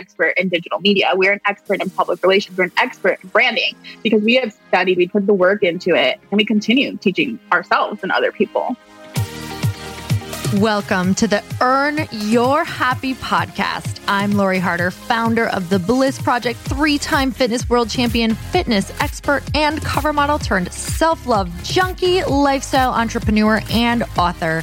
Expert in digital media. We're an expert in public relations. We're an expert in branding because we have studied, we put the work into it, and we continue teaching ourselves and other people. Welcome to the Earn Your Happy podcast. I'm Lori Harder, founder of the Bliss Project, three time fitness world champion, fitness expert, and cover model turned self love junkie, lifestyle entrepreneur, and author.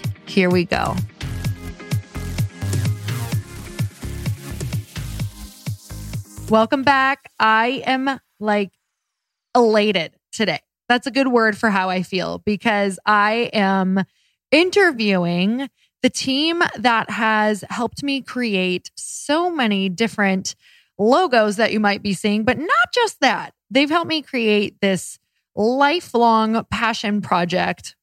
Here we go. Welcome back. I am like elated today. That's a good word for how I feel because I am interviewing the team that has helped me create so many different logos that you might be seeing, but not just that. They've helped me create this lifelong passion project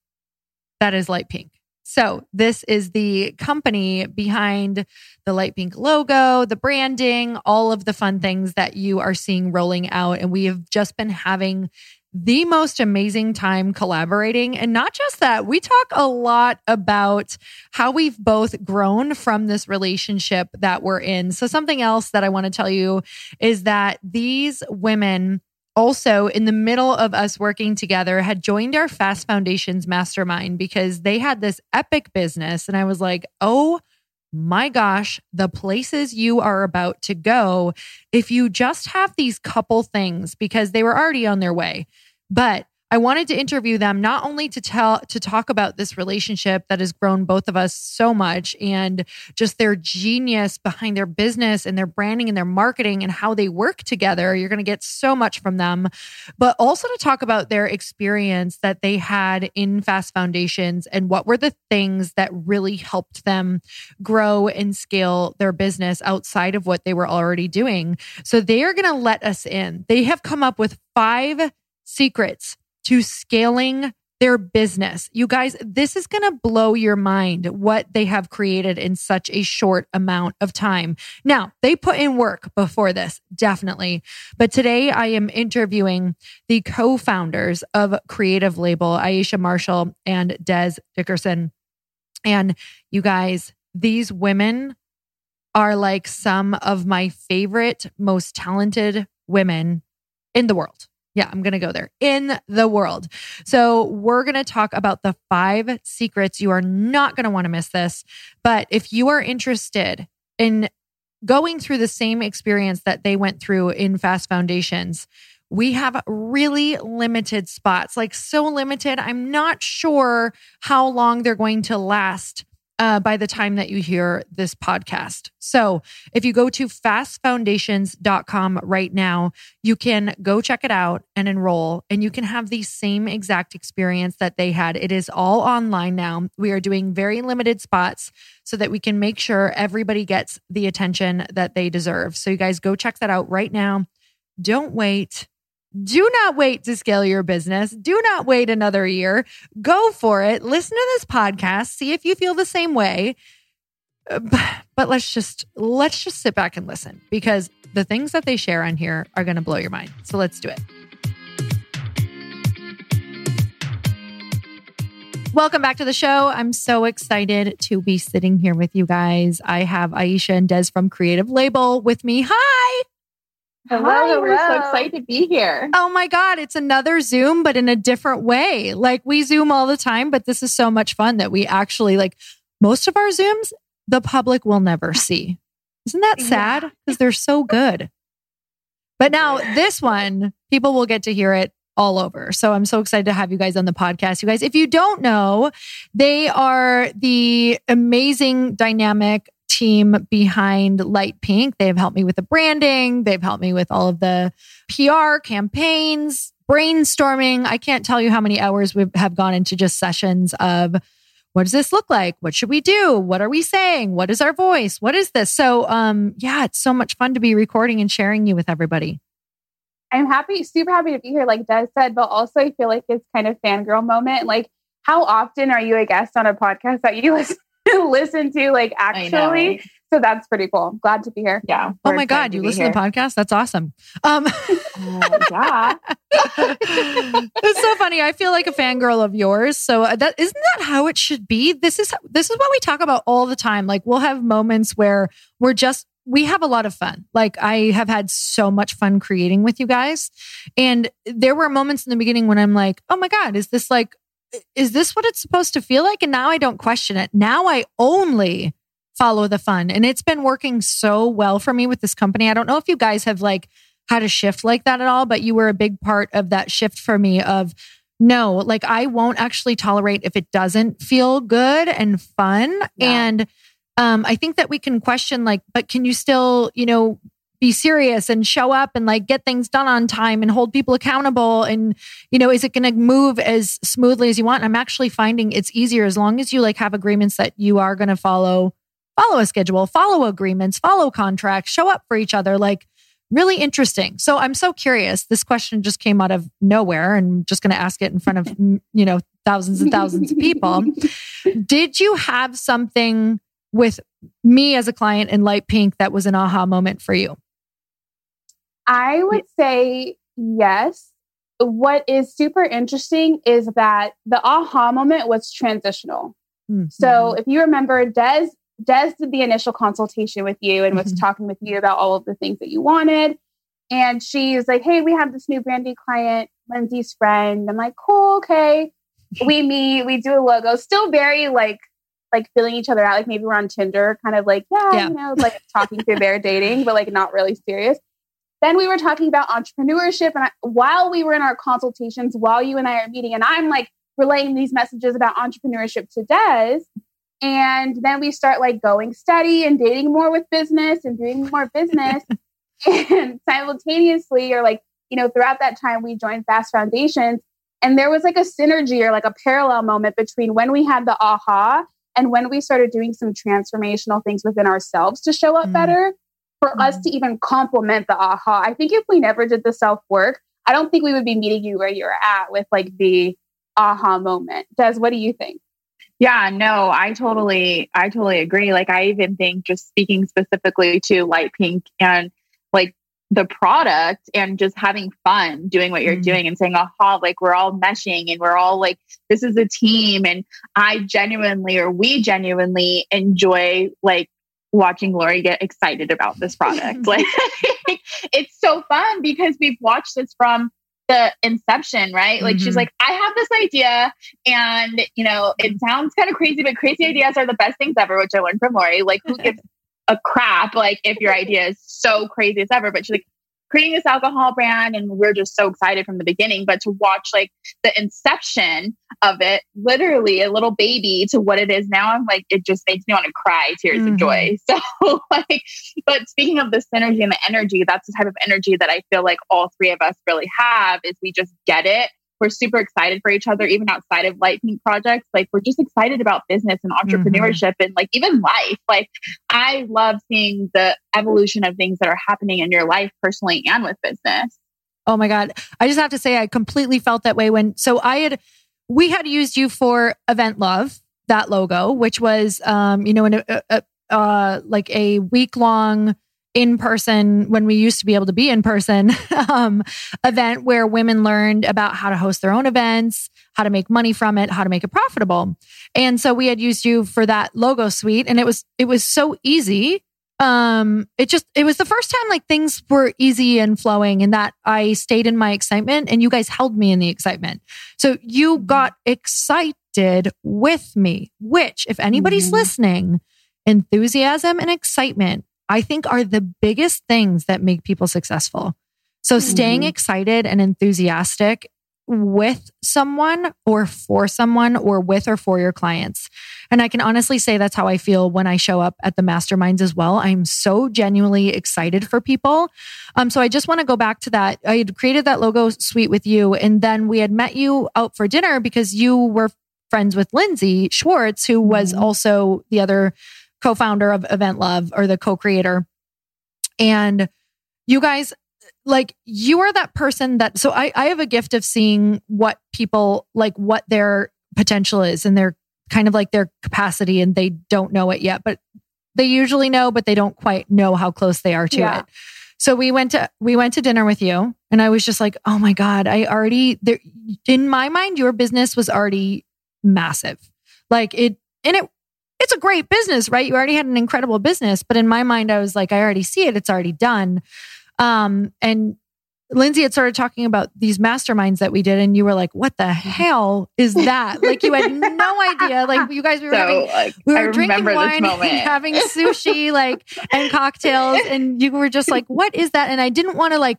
that is Lite Pink. So, this is the company behind the Lite Pink logo, the branding, all of the fun things that you are seeing rolling out. And we have just been having the most amazing time collaborating. And not just that, we talk a lot about how we've both grown from this relationship that we're in. So, something else that I want to tell you is that these women also in the middle of us working together had joined our fast foundations mastermind because they had this epic business. And i was like oh my gosh the places you are about to go if you just have these couple things because they were already on their way. But I wanted to interview them not only to tell to talk about this relationship that has grown both of us so much and just their genius behind their business and their branding and their marketing and how they work together. You're going to get so much from them, but also to talk about their experience that they had in Fast Foundations and what were the things that really helped them grow and scale their business outside of what they were already doing. So they are going to let us in. They have come up with five secrets to scaling their business. You guys, this is going to blow your mind what they have created in such a short amount of time. Now, they put in work before this, definitely. But today I am interviewing the co founders of Creative Label, Aisha Marshall and Des Dickerson. And you guys, these women are like some of my favorite, most talented women in the world. Yeah, I'm going to go there in the world. So, we're going to talk about the five secrets. You are not going to want to miss this. But if you are interested in going through the same experience that they went through in Fast Foundations, we have really limited spots, like so limited. I'm not sure how long they're going to last uh, by the time that you hear this podcast. So if you go to fastfoundations.com right now, you can go check it out and enroll, and you can have the same exact experience that they had. It is all online now. We are doing very limited spots so that we can make sure everybody gets the attention that they deserve. So you guys go check that out right now. Don't wait. Do not wait to scale your business. Do not wait another year. Go for it. Listen to this podcast. See if you feel the same way. Uh, but let's just let's just sit back and listen because the things that they share on here are going to blow your mind. So let's do it. Welcome back to the show. I'm so excited to be sitting here with you guys. I have Aisha and Des from Creative Label with me. Hi. Hello, Hi. We're so excited to be here. Oh my God. It's another Zoom, but in a different way. Like we Zoom all the time, but this is so much fun that we actually like most of our Zooms, the public will never see. Isn't that sad? Because yeah. they're so good. But now this one, people will get to hear it all over. So I'm so excited to have you guys on the podcast. You guys, if you don't know, they are the amazing dynamic team behind Lite Pink. They've helped me with the branding. They've helped me with all of the PR campaigns, brainstorming. I can't tell you how many hours we have gone into just sessions of what does this look like? What should we do? What are we saying? What is our voice? What is this? So, um, yeah, it's so much fun to be recording and sharing you with everybody. I'm happy, super happy to be here, like Des said, but also I feel like it's kind of fangirl moment. Like, how often are you a guest on a podcast that you listen listen to like actually. So that's pretty cool. Glad to be here. Yeah. Oh my God. You listen here. to the podcast? That's awesome. Um, uh, yeah. it's so funny. I feel like a fangirl of yours. So uh, that isn't that how it should be? This is this is what we talk about all the time. Like we'll have moments where we're just we have a lot of fun. Like I have had so much fun creating with you guys. And there were moments in the beginning when I'm like, "Oh my god, is this like is this what it's supposed to feel like? And now I don't question it. Now I only follow the fun. And it's been working so well for me with this company. I don't know if you guys have like had a shift like that at all, but you were a big part of that shift for me of no, like I won't actually tolerate if it doesn't feel good and fun. Yeah. And um, I think that we can question like, but can you still, you know, be serious and show up and like get things done on time and hold people accountable and you know is it going to move as smoothly as you want? I'm actually finding it's easier as long as you like have agreements that you are going to follow follow a schedule follow agreements follow contracts show up for each other like really interesting. So i'm so curious. This question just came out of nowhere and I'm just going to ask it in front of you know thousands and thousands of people. Did you have something with me as a client in Lite Pink that was an aha moment for you I would say yes. What is super interesting is that the aha moment was transitional. Mm-hmm. So if you remember, Des Des did the initial consultation with you and was mm-hmm. talking with you about all of the things that you wanted. And she's like, Hey, we have this new branding client, Lindsay's friend. I'm like, cool, okay. we meet, we do a logo, still very like like filling each other out. Like maybe we're on Tinder, kind of like, yeah, yeah. you know, like talking through their dating, but like not really serious. Then we were talking about entrepreneurship. And I, while we were in our consultations, while you and I are meeting, and I'm like relaying these messages about entrepreneurship to Des. And then we start like going steady and dating more with business and doing more business. and simultaneously, or like, you know, throughout that time, we joined Fast Foundations. And there was like a synergy or like a parallel moment between when we had the aha and when we started doing some transformational things within ourselves to show up mm. better for mm. us to even complement the aha. I think if we never did the self work, I don't think we would be meeting you where you're at with like the aha moment. Des, what do you think? Yeah, no, I totally, I totally agree. Like, I even think just speaking specifically to Lite Pink and like the product and just having fun doing what you're mm doing and saying, aha, like we're all meshing and we're all like, this is a team. And I genuinely, or we genuinely enjoy like watching Lori get excited about this product. like, it's so fun because we've watched this from the inception, right? Like mm-hmm. she's like, I have this idea, and you know, it sounds kind of crazy, but crazy ideas are the best things ever, which I learned from Lori. Like, who gives a crap like if your idea is so crazy as ever? But she's like, creating this alcohol brand and we're just so excited from the beginning but to watch like the inception of it literally a little baby to what it is now i'm like it just makes me want to cry tears mm-hmm. of joy so like but speaking of the synergy and the energy that's the type of energy that i feel like all three of us really have is we just get it we're super excited for each other, even outside of Lite Pink projects. Like we're just excited about business and mm-hmm. entrepreneurship mm-hmm. and like even life. Like I love seeing the evolution of things that are happening in your life personally and with business. Oh my God. I just have to say, I completely felt that way when, so I had, we had used you for Event Love, that logo, which was, um, you know, in a, a, uh, like a week long in person when we used to be able to be in person um, event where women learned about how to host their own events, how to make money from it, how to make it profitable. And so we had used you for that logo suite and it was it was so easy. Um it just it was the first time like things were easy and flowing and that I stayed in my excitement and you guys held me in the excitement. So you mm-hmm. got excited with me, which if anybody's mm-hmm. listening, enthusiasm and excitement I think are the biggest things that make people successful. So staying mm-hmm. excited and enthusiastic with someone or for someone or with or for your clients. And I can honestly say that's how I feel when I show up at the masterminds as well. I'm so genuinely excited for people. Um, so I just want to go back to that. I had created that logo suite with you, and then we had met you out for dinner because you were friends with Lindsay Schwartz, who was mm-hmm. also the other co-founder of Event Love or the co-creator. And you guys like you are that person that so I, I have a gift of seeing what people like what their potential is and their kind of like their capacity and they don't know it yet but they usually know but they don't quite know how close they are to yeah. it so we went to we went to dinner with you and i was just like oh my god i already there in my mind your business was already massive like it and it it's a great business, right? You already had an incredible business. But in my mind, I was like, I already see it. It's already done. Um, and Lindsay had started talking about these masterminds that we did, and you were like, "What the mm-hmm. hell is that?" like you had no idea. Like you guys, we were so, having, like, we were I drinking wine, having sushi, like and cocktails, and you were just like, "What is that?" And I didn't want to like.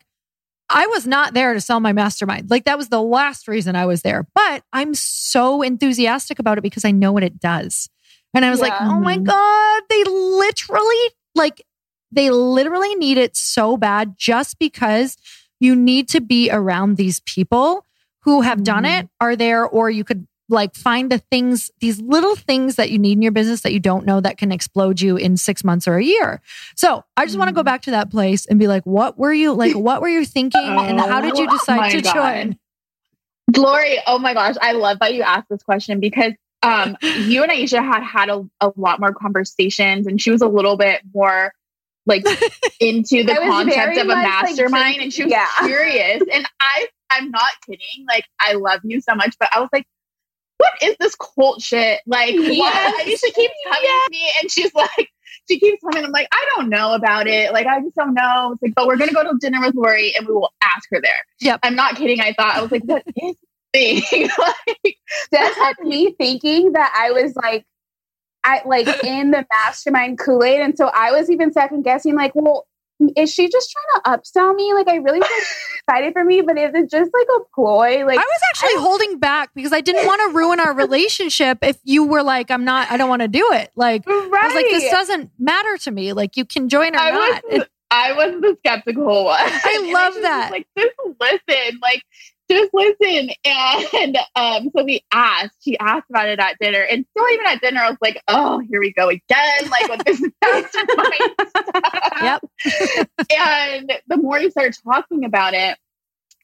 I was not there to sell my mastermind. Like that was the last reason I was there. But I'm so enthusiastic about it because I know what it does. And I was yeah. like, oh my mm-hmm. God, they literally, like, they literally need it so bad just because you need to be around these people who have done it, mm-hmm. are there, or you could like find the things, these little things that you need in your business that you don't know that can explode you in six months or a year. So I just mm. want to go back to that place and be like, what were you like? What were you thinking? oh, and how did you oh decide to God. join? Lori, oh my gosh, I love that you asked this question because um, you and Aisha had had a, a lot more conversations, and she was a little bit more like into the concept of a mastermind, like, and she was yeah. curious. And I, I'm not kidding. Like, I love you so much, but I was like, what is this cult shit? Like, yes. Aisha keeps coming yes. to me, and she's like. She keeps coming. I'm like, I don't know about it. Like, I just don't know. It's like, but we're gonna go to dinner with Lori, and we will ask her there. Yep. I'm not kidding. I thought I was like, what is thing. like, Des had me thinking that I was like, I like in the mastermind Kool Aid, and so I was even second guessing, like, well, is she just trying to upsell me? Like, I really was excited for me, but is it just like a ploy? Like, I was actually I, holding back because I didn't want to ruin our relationship. If you were like, I'm not, I don't want to do it. Like, right. I was like, this doesn't matter to me. Like, you can join or I not. Was, I was the skeptical one. I love that. Like, just listen. Like, just listen. And um, so we asked, she asked about it at dinner. And still even at dinner, I was like, oh, here we go again. Like with this mastermind Yep. and the more you started talking about it,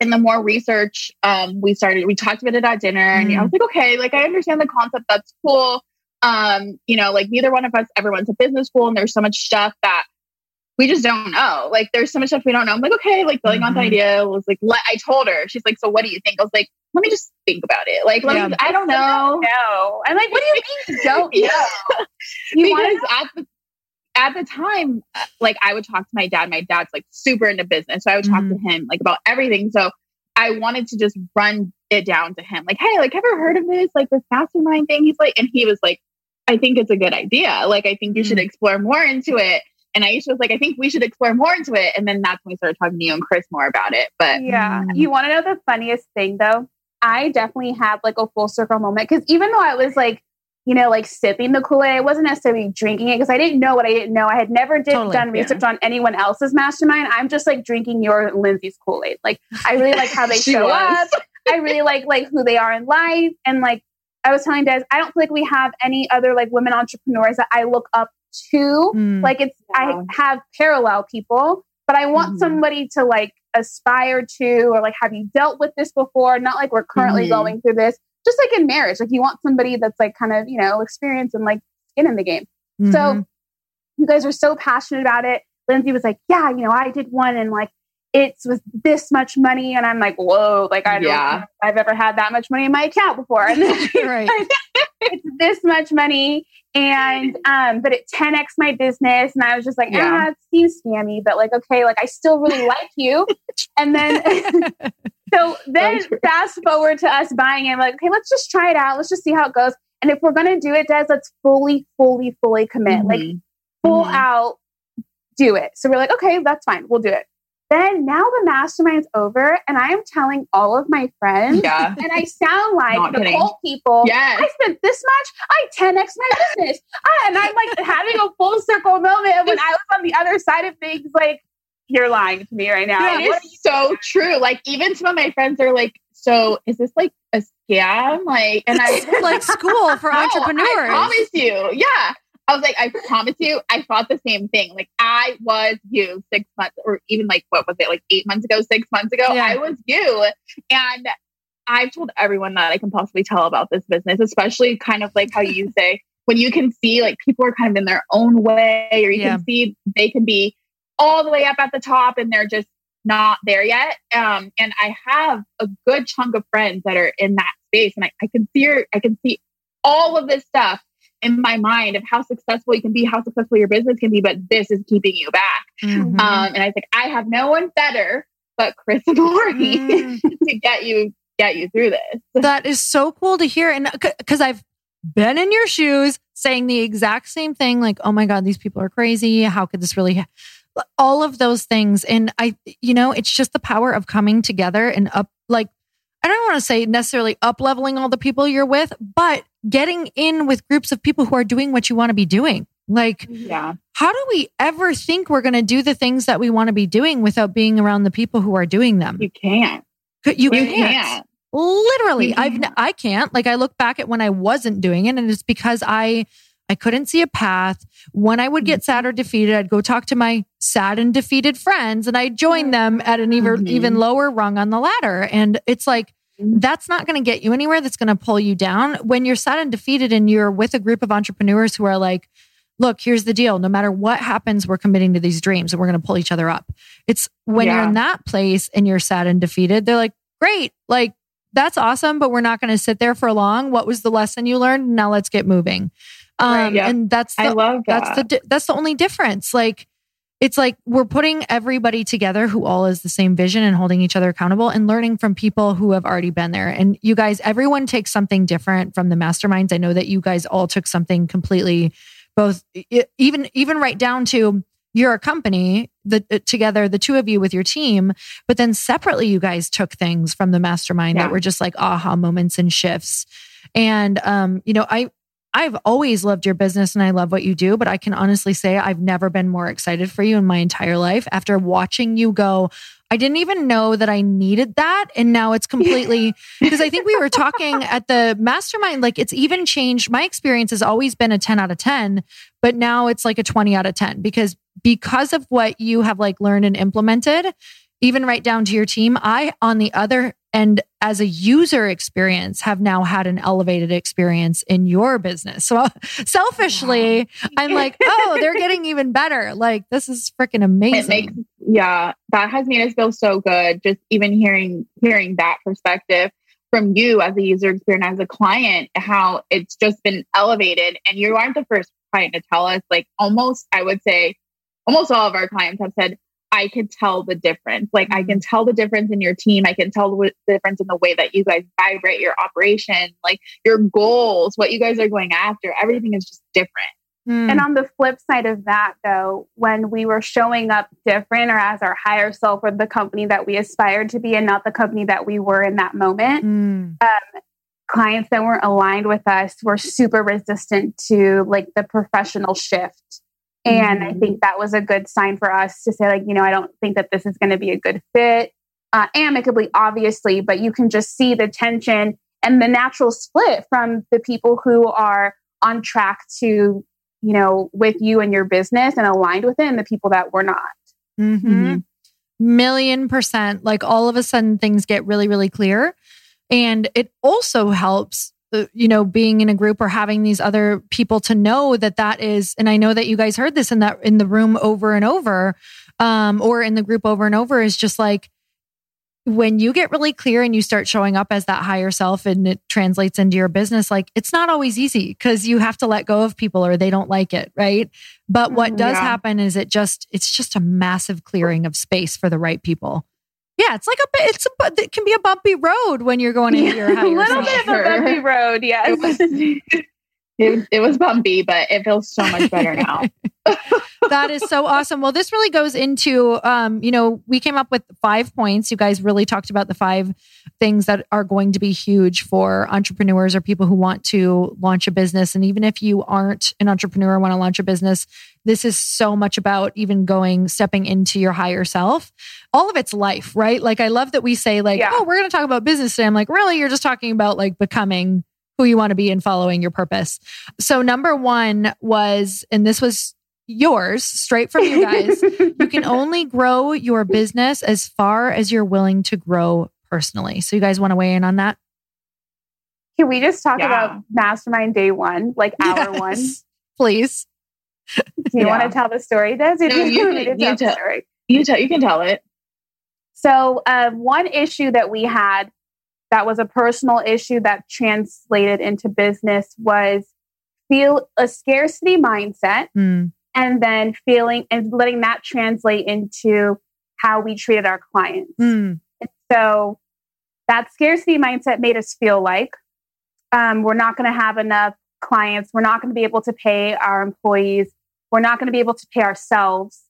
and the more research um, we started, we talked about it at dinner, mm. and I was like, okay, like I understand the concept. That's cool. Um, you know, like neither one of us ever went to business school, and there's so much stuff that we just don't know. Like there's so much stuff we don't know. I'm like, okay, like building mm-hmm. on the idea was like, let, I told her, she's like, so what do you think? I was like, let me just think about it. Like, let yeah. me, I don't know. No. I'm like, what do you mean you don't know? You because at the, at the time, uh, like I would talk to my dad. My dad's like super into business. So I would talk mm-hmm. to him like about everything. So I wanted to just run it down to him. Like, hey, like, ever heard of this? Like this mastermind thing? He's like, and he was like, I think it's a good idea. Like, I think you mm-hmm. should explore more into it. And Aisha was like, I think we should explore more into it. And then that's when we started talking to you and Chris more about it. But yeah, mm. you want to know the funniest thing though? I definitely had like a full circle moment because even though I was like, you know, like sipping the Kool Aid, I wasn't necessarily drinking it because I didn't know what I didn't know. I had never did, totally, done research yeah. on anyone else's mastermind. I'm just like drinking your Lindsay's Kool Aid. Like I really like how they show was. up. I really like like who they are in life and like I was telling Des, I don't feel like we have any other like women entrepreneurs that I look up to. Mm, like it's, I have parallel people, but I want mm somebody to like aspire to or like, have you dealt with this before? Not like we're currently mm-hmm. going through this. Just like in marriage, like you want somebody that's like kind of, you know, experienced and like skin in the game. Mm-hmm. So you guys are so passionate about it. Lindsay was like, yeah, you know, I did one and like it was this much money. And I'm like, whoa, like I don't yeah. I've ever had that much money in my account before. And then right. it's this much money. And um, but it 10x my business. And I was just like, yeah. ah, it seems scammy, but like, okay, like I still really like you. And then so then fast forward to us buying it. I'm like, okay, let's just try it out. Let's just see how it goes. And if we're gonna do it, Des, let's fully, fully, fully commit. Mm-hmm. Like full mm-hmm. out do it. So we're like, okay, that's fine. We'll do it. Then now the mastermind's over, and I am telling all of my friends, yeah. and I sound like Not the kidding. cult people. Yes. I spent this much, I 10x my business. and I'm like having a full circle moment when I was on the other side of things, like, you're lying to me right now. It is so true. Like, even some of my friends are like, so is this like a scam? Like, and I like school for no, entrepreneurs. I promise you. Yeah. I was like, I promise you, I thought the same thing. Like I was you six months, or even like what was it, like eight months ago, six months ago. Yeah. I was you, and I've told everyone that I can possibly tell about this business, especially kind of like how you say when you can see like people are kind of in their own way, or you yeah. can see they can be all the way up at the top, and they're just not there yet. Um, and I have a good chunk of friends that are in that space, and I, I can see, I can see all of this stuff in my mind of how successful you can be, how successful your business can be, but this is keeping you back. Mm-hmm. Um, and I was like, I have no one better but Chris and Lori mm. to get you get you through this. That is so cool to hear, and because I've been in your shoes saying the exact same thing, like, oh my god, these people are crazy. How could this really? Ha-? All of those things, and I, you know, it's just the power of coming together and up, like I don't want to say necessarily up leveling all the people you're with, but getting in with groups of people who are doing what you want to be doing. Like, yeah. how do we ever think we're going to do the things that we want to be doing without being around the people who are doing them? You can't. You, you can't. can't. Literally, I've mm-hmm. I can't. Like I look back at when I wasn't doing it, and it's because I I couldn't see a path. When I would get sad or defeated, I'd go talk to my sad and defeated friends, and I'd join them at an even mm-hmm. even lower rung on the ladder. And it's like that's not going to get you anywhere. That's going to pull you down. When you're sad and defeated and you're with a group of entrepreneurs who are like, look, here's the deal. No matter what happens, we're committing to these dreams and we're going to pull each other up. It's when yeah. you're in that place and you're sad and defeated, they're like, great, like that's awesome, but we're not going to sit there for long. What was the lesson you learned? Now let's get moving. Um, right, yeah. and that's the, I love that. that's the that's the only difference. Like it's like we're putting everybody together who all is the same vision and holding each other accountable and learning from people who have already been there. And you guys, everyone takes something different from the masterminds. I know that you guys all took something completely both even even right down to you're a company the uh, together the two of you with your team but then separately you guys took things from the mastermind yeah. that were just like aha moments and shifts and um you know i I've always loved your business and I love what you do, but I can honestly say I've never been more excited for you in my entire life after watching you go. I didn't even know that I needed that. And now it's completely because I think we were talking at the mastermind, like it's even changed. My experience has always been a 10 out of 10, but now it's like a 20 out of 10 because because of what you have like learned and implemented, even right down to your team. I, on the other end, as a user experience, have now had an elevated experience in your business. So selfishly, wow. I'm like, oh, they're getting even better. Like, this is freaking amazing. Makes, yeah, that has made us feel so good. Just even hearing hearing that perspective from you as a user experience, as a client, how it's just been elevated. And you aren't the first client to tell us. Like, almost, I would say, almost all of our clients have said, I can tell the difference. Like I can mm-hmm. tell the difference in your team. I can tell the difference in the way that you guys vibrate your operation, like your goals, what you guys are going after. Everything is just different. Mm. And on the flip side of that, though, when we were showing up different or as our higher self or the company that we aspired to be and not the company that we were in that moment, mm. um, clients that weren't aligned with us were super resistant to like the professional shift and mm-hmm. I think that was a good sign for us to say, like, you know, I don't think that this is going to be a good fit, uh, amicably, obviously, but you can just see the tension and the natural split from the people who are on track to, you know, with you and your business and aligned with it and the people that were not. Mm-hmm. Mm-hmm. Million percent. Like all of a sudden things get really, really clear. And it also helps you know being in a group or having these other people to know that that is and i know that you guys heard this in that in the room over and over um or in the group over and over is just like when you get really clear and you start showing up as that higher self and it translates into your business like it's not always easy because you have to let go of people or they don't like it right but what mm, does yeah. happen is it just it's just a massive clearing of space for the right people yeah, it's like a bit. It's a. It can be a bumpy road when you're going into your higher. a little bit of a bumpy road. Yes. It it was bumpy, but it feels so much better now. that is so awesome. Well, this really goes into, um, you know, we came up with five points. You guys really talked about the five things that are going to be huge for entrepreneurs or people who want to launch a business. And even if you aren't an entrepreneur, want to launch a business, this is so much about even going, stepping into your higher self. All of it's life, right? Like, I love that we say, like, yeah. oh, we're going to talk about business today. I'm like, really? You're just talking about like becoming who you want to be and following your purpose. So, number one was, and this was yours straight from you guys, you can only grow your business as far as you're willing to grow personally. So, you guys want to weigh in on that? Can we just talk yeah. about mastermind day one, like hour yes, one? Please. Do you yeah. want to tell the story, Des? No, you, you, can, you, tell, you, tell, you can tell it. So, uh, one issue that we had that was a personal issue that translated into business was feel a scarcity mindset mm. and then feeling and letting that translate into how we treated our clients. Mm. so that scarcity mindset made us feel like um, we're not going to have enough clients. We're not going to be able to pay our employees. We're not going to be able to pay ourselves.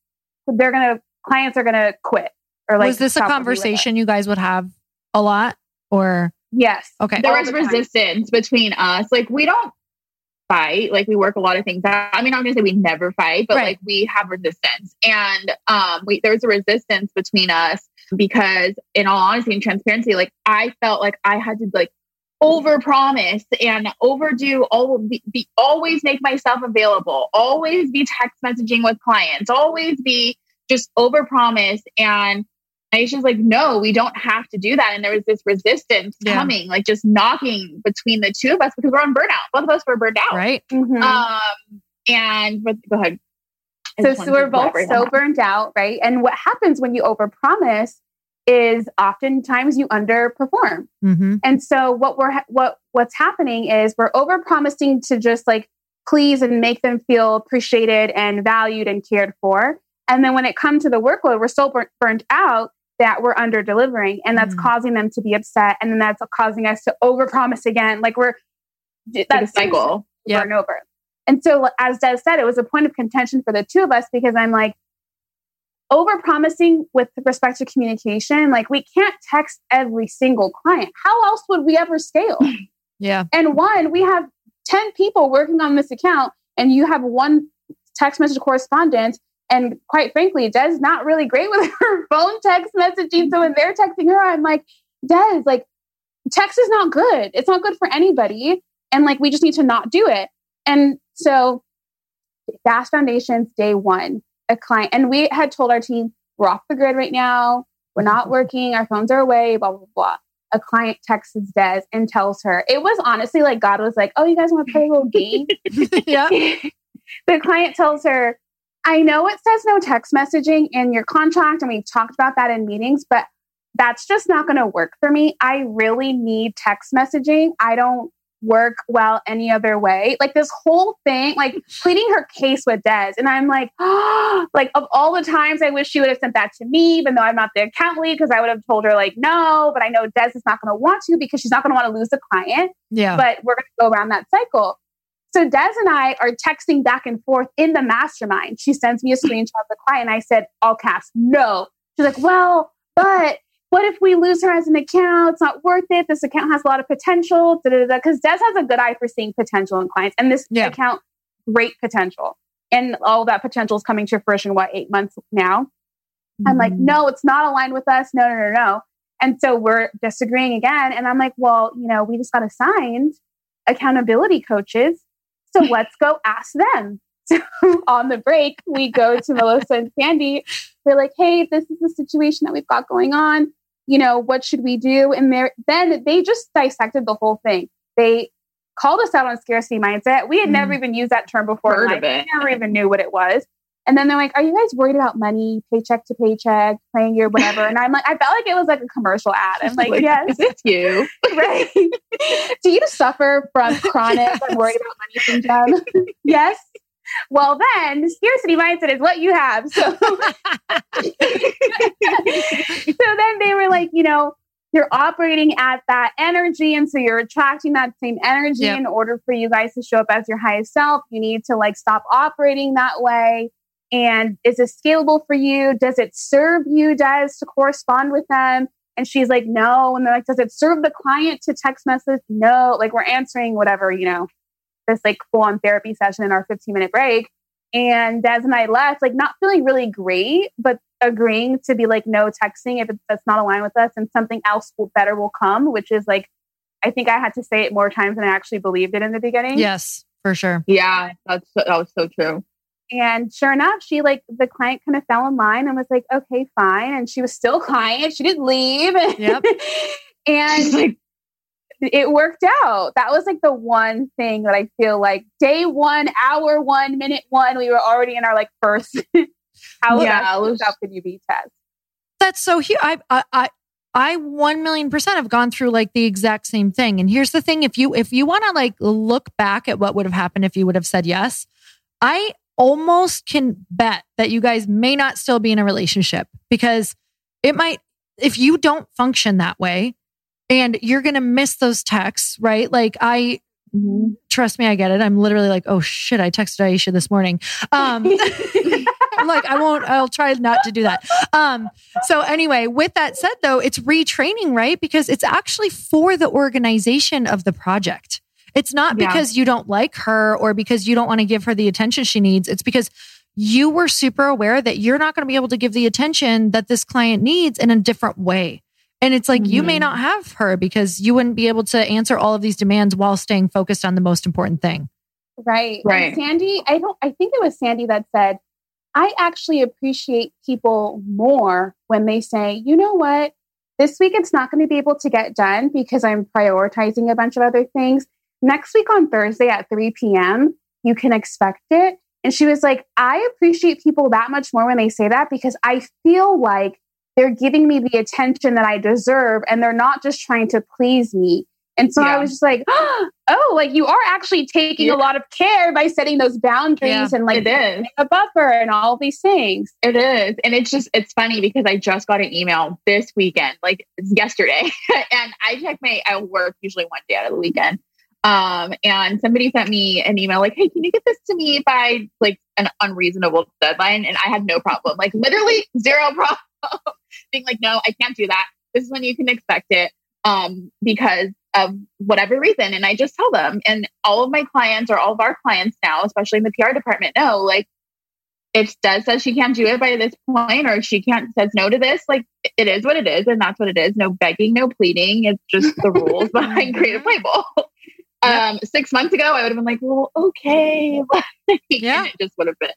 They're going to, clients are going to quit. Or like, was this a conversation you guys would have a lot? Or yes. okay. There was the resistance between us. Like we don't fight. Like we work a lot of things out. I mean i'm gonna say we never fight but right. like we have resistance. And um we there's a resistance between us because in all honesty and transparency like i felt like i had to like over promise and overdo all be, be always make myself available always be text messaging with clients always be just over promise and Aisha's like, no, we don't have to do that. And there was this resistance yeah. coming, like just knocking between the two of us because we're on burnout. Both of us were burned out. Right. Mm-hmm. Um, and but go ahead. so, so we're both so burned out, right? And what happens when you overpromise is oftentimes you underperform. Mm-hmm. And so what we're what what's happening is we're overpromising to just like please and make them feel appreciated and valued and cared for. And then when it comes to the workload, we're still burnt, burnt out that we're under delivering and that's mm. causing them to be upset and then that's causing us to overpromise again like we're that's cycle yeah. over and over and so as Des said it was a point of contention for the two of us because I'm like over promising with respect to communication. Like we can't text every single client. How else would we ever scale? Yeah. And one, we have 10 people working on this account and you have one text message correspondent. And quite frankly, Des not really great with her phone text messaging. So when they're texting her, I'm like, Des, like text is not good. It's not good for anybody. And like we just need to not do it. And so Fast Foundations, day one, a client, and we had told our team, we're off the grid right now. We're not mm-hmm. working. Our phones are away, blah, blah, blah. A client texts Des and tells her, it was honestly like God was like, oh, you guys want to play a little game? yeah. the client tells her, I know it says no text messaging in your contract, and we've talked about that in meetings, but that's just not going to work for me. I really need text messaging. I don't work well any other way. Like this whole thing, like pleading her case with Des. And I'm like, oh, like of all the times I wish she would have sent that to me, even though I'm not the account lead, because I would have told her like, no, but I know Des is not going to want to because she's not going to want to lose the client. Yeah. But we're going to go around that cycle. So Des and I are texting back and forth in the mastermind. She sends me a screenshot of the client. And I said, all caps, no. She's like, well, but what if we lose her as an account? It's not worth it. This account has a lot of potential. Because Des has a good eye for seeing potential in clients, and this yeah. account, great potential. And all that potential is coming to fruition. What eight months now? Mm-hmm. I'm like, mm-hmm. no, it's not aligned with us. No, no, no, no. And so we're disagreeing again. And I'm like, well, you know, we just got assigned accountability coaches. So let's go ask them. So on the break, we go to Melissa and Sandy. We're like, hey, this is the situation that we've got going on you know, what should we do? And then they just dissected the whole thing. They called us out on scarcity mindset. We had mm. never even used that term before. Heard of it. never even knew what it was. And then they're like, "Are you guys worried about money, paycheck to paycheck, playing your whatever?" And I'm like, I felt like it was like a commercial ad. I'm like, like "Yes, it's you, right? Do you suffer from chronic and worried about money syndrome? yes well then scarcity mindset is what you have so so then they were like you know you're operating at that energy and so you're attracting that same energy yep. in order for you guys to show up as your highest self you need to like stop operating that way and is it scalable for you does it serve you does to correspond with them and she's like no and they're like does it serve the client to text message no like we're answering whatever you know this like full on therapy session in our 15 minute break. And Des and I left, like not feeling really great, but agreeing to be like no texting if it's that's not aligned with us and something else will, better will come, which is like I think I had to say it more times than I actually believed it in the beginning. Yes, for sure. Yeah, that's that was so true. And sure enough, she like the client kind of fell in line and was like, okay, fine. And she was still client. She didn't leave. Yep. and like, it worked out. That was like the one thing that I feel like day one, hour one, minute one, we were already in our like first how yeah, how could you be test. That's so huge. I, I, I, I one million percent have gone through like the exact same thing. And here's the thing: if you if you want to like look back at what would have happened if you would have said yes, I almost can bet that you guys may not still be in a relationship because it might if you don't function that way and you're going to miss those texts, right? Like I mm-hmm. trust me, I get it. I'm literally like, oh shit, I texted Aisha this morning. Um, I'm like, I won't, I'll try not to do that. Um, so anyway, with that said though, it's retraining, right? Because it's actually for the organization of the project. It's not yeah. because you don't like her or because you don't want to give her the attention she needs. It's because you were super aware that you're not going to be able to give the attention that this client needs in a different way. And it's like, mm-hmm. you may mm-hmm. not have her because you wouldn't be able to answer all of these demands while staying focused on the most important thing. Right. Right. And Sandy, I don't, I think it was Sandy that said, I actually appreciate people more when they say, you know what, this week it's not going to be able to get done because I'm prioritizing a bunch of other things. Next week on Thursday at 3 p.m., you can expect it. And she was like, I appreciate people that much more when they say that because I feel like they're giving me the attention that I deserve and they're not just trying to please me. And so yeah. I was just like, oh, like you are actually taking yeah. a lot of care by setting those boundaries yeah, and like a buffer and all these things. It is. And it's just, it's funny because I just got an email this weekend, like yesterday. and I check my, I work usually one day out of the weekend. Um, and somebody sent me an email like, "Hey, can you get this to me by like an unreasonable deadline?" And I had no problem, like literally zero problem, being like, "No, I can't do that. This is when you can expect it." Um, because of whatever reason. And I just tell them, and all of my clients or all of our clients now, especially in the PR department, know like if Des says she can't do it by this point or she can't says no to this, like it is what it is, and that's what it is. No begging, no pleading. It's just the rules behind Creative Label. Um, six months ago, I would have been like, well, okay. yeah. it just would have been.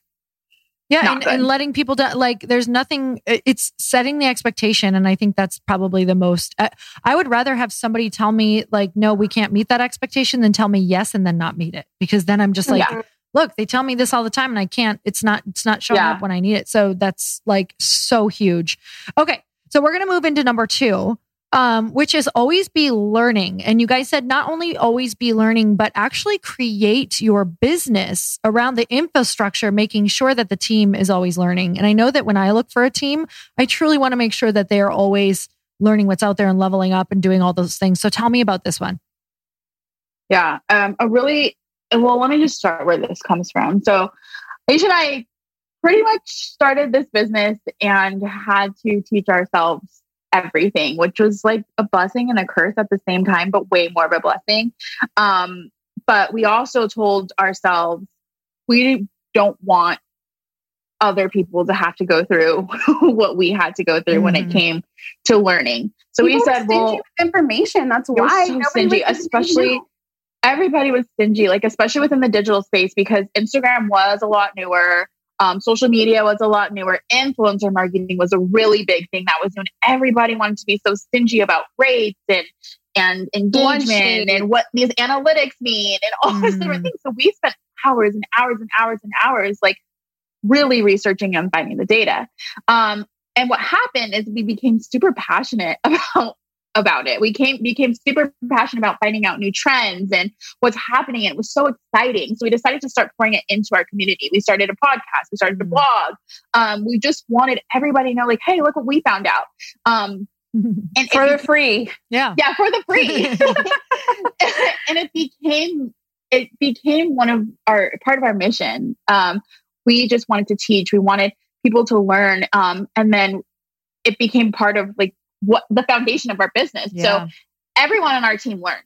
Yeah. And, and, letting people do, like, there's nothing, it's setting the expectation. And I think that's probably the most, I, I would rather have somebody tell me, like, no, we can't meet that expectation than tell me yes and then not meet it. Because then I'm just like, yeah. look, they tell me this all the time and I can't, it's not, it's not showing yeah. up when I need it. So that's like so huge. Okay. So we're going to move into number two um, which is always be learning. And you guys said not only always be learning, but actually create your business around the infrastructure, making sure that the team is always learning. And I know that when I look for a team, I truly want to make sure that they are always learning what's out there and leveling up and doing all those things. So tell me about this one. Yeah, um, a really well. Let me just start where this comes from. So, Aisha and I pretty much started this business and had to teach ourselves everything, which was like a blessing and a curse at the same time, but way more of a blessing. Um, but we also told ourselves we don't want other people to have to go through what we had to go through mm-hmm. when it mm-hmm. came to learning. So people we said, well, information. That's why so stingy, especially everybody was stingy, like especially within the digital space because Instagram was a lot newer. Um, social media was a lot newer. Influencer marketing was a really big thing that was new. Everybody wanted to be so stingy about rates and and engagement and what these analytics mean and all mm. these different things. So we spent hours and hours and hours and hours like really researching and finding the data. Um, and what happened is we became super passionate about about it. We came became super passionate about finding out new trends and what's happening. It was so exciting. So we decided to start pouring it into our community. We started a podcast. We started a mm. blog. Um, we just wanted everybody to know, like, hey, look what we found out. Um, and for the free, yeah, yeah, for the free. and it became it became one of our part of our mission. Um, we just wanted to teach. We wanted people to learn, um, and then it became part of like what the foundation of our business. Yeah. So everyone on our team learns.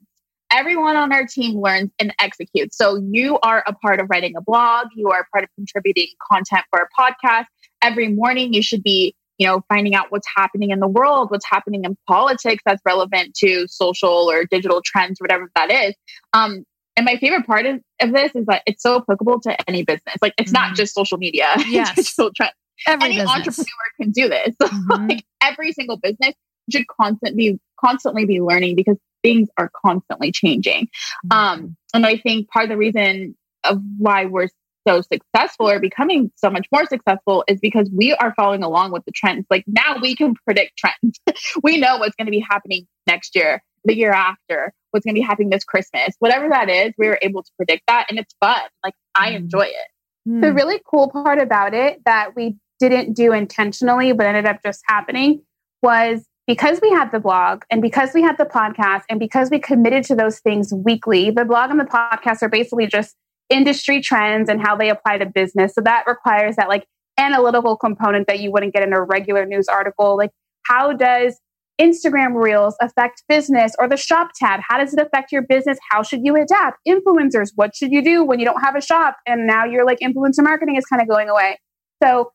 Everyone on our team learns and executes. So you are a part of writing a blog. You are a part of contributing content for a podcast. Every morning you should be, you know, finding out what's happening in the world, what's happening in politics that's relevant to social or digital trends, whatever that is. Um, and my favorite part of, of this is that it's so applicable to any business. Like it's mm-hmm. not just social media, yes. digital trends. Every any business. entrepreneur can do this. Mm-hmm. like every single business should constantly constantly be learning because things are constantly changing. Mm-hmm. Um, and I think part of the reason of why we're so successful or becoming so much more successful is because we are following along with the trends. Like now we can predict trends. we know what's going to be happening next year, the year after, what's going to be happening this Christmas, whatever that is, we are able to predict that. And it's fun. Like I mm. enjoy it. Mm. The really cool part about it that we didn't do intentionally, but ended up just happening was because we had the blog and because we had the podcast and because we committed to those things weekly, the blog and the podcast are basically just industry trends and how they apply to business. So that requires that like analytical component that you wouldn't get in a regular news article. Like, how does Instagram Reels affect business or the shop tab? How does it affect your business? How should you adapt? Influencers, what should you do when you don't have a shop and now you're like influencer marketing is kind of going away? So,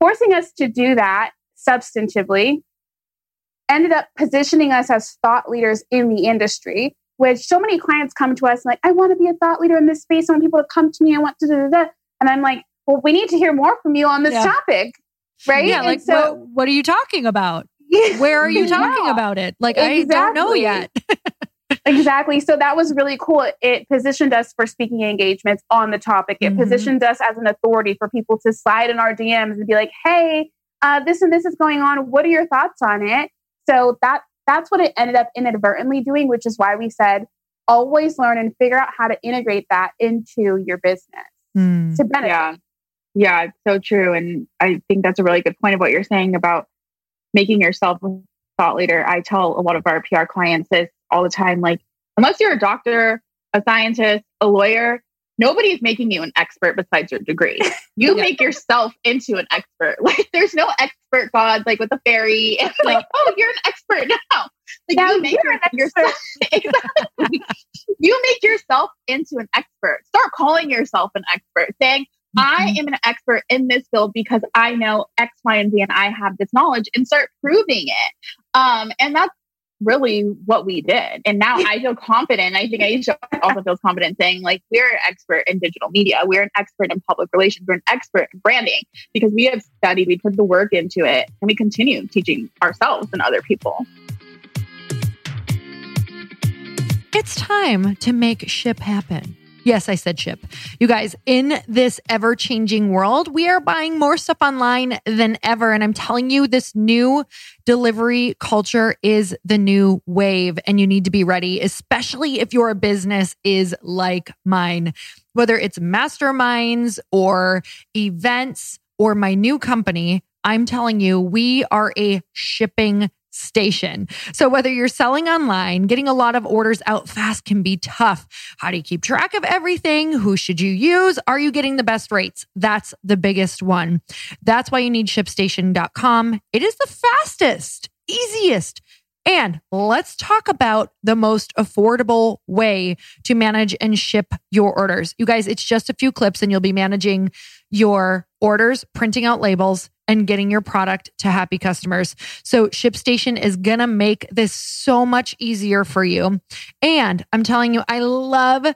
forcing us to do that substantively ended up positioning us as thought leaders in the industry, which so many clients come to us like, I want to be a thought leader in this space. I want people to come to me. I want to, da, da, da. and I'm like, well, we need to hear more from you on this yeah. topic. Right. Yeah. And like, so, what, what, are you talking about? Where are you talking yeah. about it? Like, exactly. I don't know yet. exactly. So that was really cool. It positioned us for speaking engagements on the topic. It mm-hmm. positioned us as an authority for people to slide in our DMs and be like, hey, uh, this and this is going on. What are your thoughts on it? So that that's what it ended up inadvertently doing, which is why we said always learn and figure out how to integrate that into your business mm. to benefit. Yeah. Yeah, it's so true. And I think that's a really good point of what you're saying about making yourself a thought leader. I tell a lot of our PR clients this all the time like, unless you're a doctor a scientist, a lawyer, nobody's making you an expert besides your degree. You yeah. make yourself into an expert. Like there's no expert god like with a fairy It's like, oh, you're an expert now. Like now you make your, yourself exactly. you make yourself into an expert. Start calling yourself an expert, saying, mm-hmm. I am an expert in this field because I know X, Y, and Z, and I have this knowledge, and start proving it. Um, and that's really what we did. And now I feel confident. I think Aisha also feels confident saying, like, we're an expert in digital media. We're an expert in public relations. We're an expert in branding because we have studied, we put the work into it, and we continue teaching ourselves and other people. It's time to make ship happen. Yes, I said ship. You guys, in this ever changing world, we are buying more stuff online than ever. And I'm telling you, this new delivery culture is the new wave, and you need to be ready, especially if your business is like mine. Whether it's masterminds or events or my new company, I'm telling you, we are a shipping station. So whether you're selling online, getting a lot of orders out fast can be tough. How do you keep track of everything? Who should you use? Are you getting the best rates? That's the biggest one. That's why you need shipstation.com. It is the fastest, easiest, and let's talk about the most affordable way to manage and ship your orders. You guys, it's just a few clips and you'll be managing your orders, printing out labels, and getting your product to happy customers. So ShipStation is going to make this so much easier for you. And I'm telling you, I love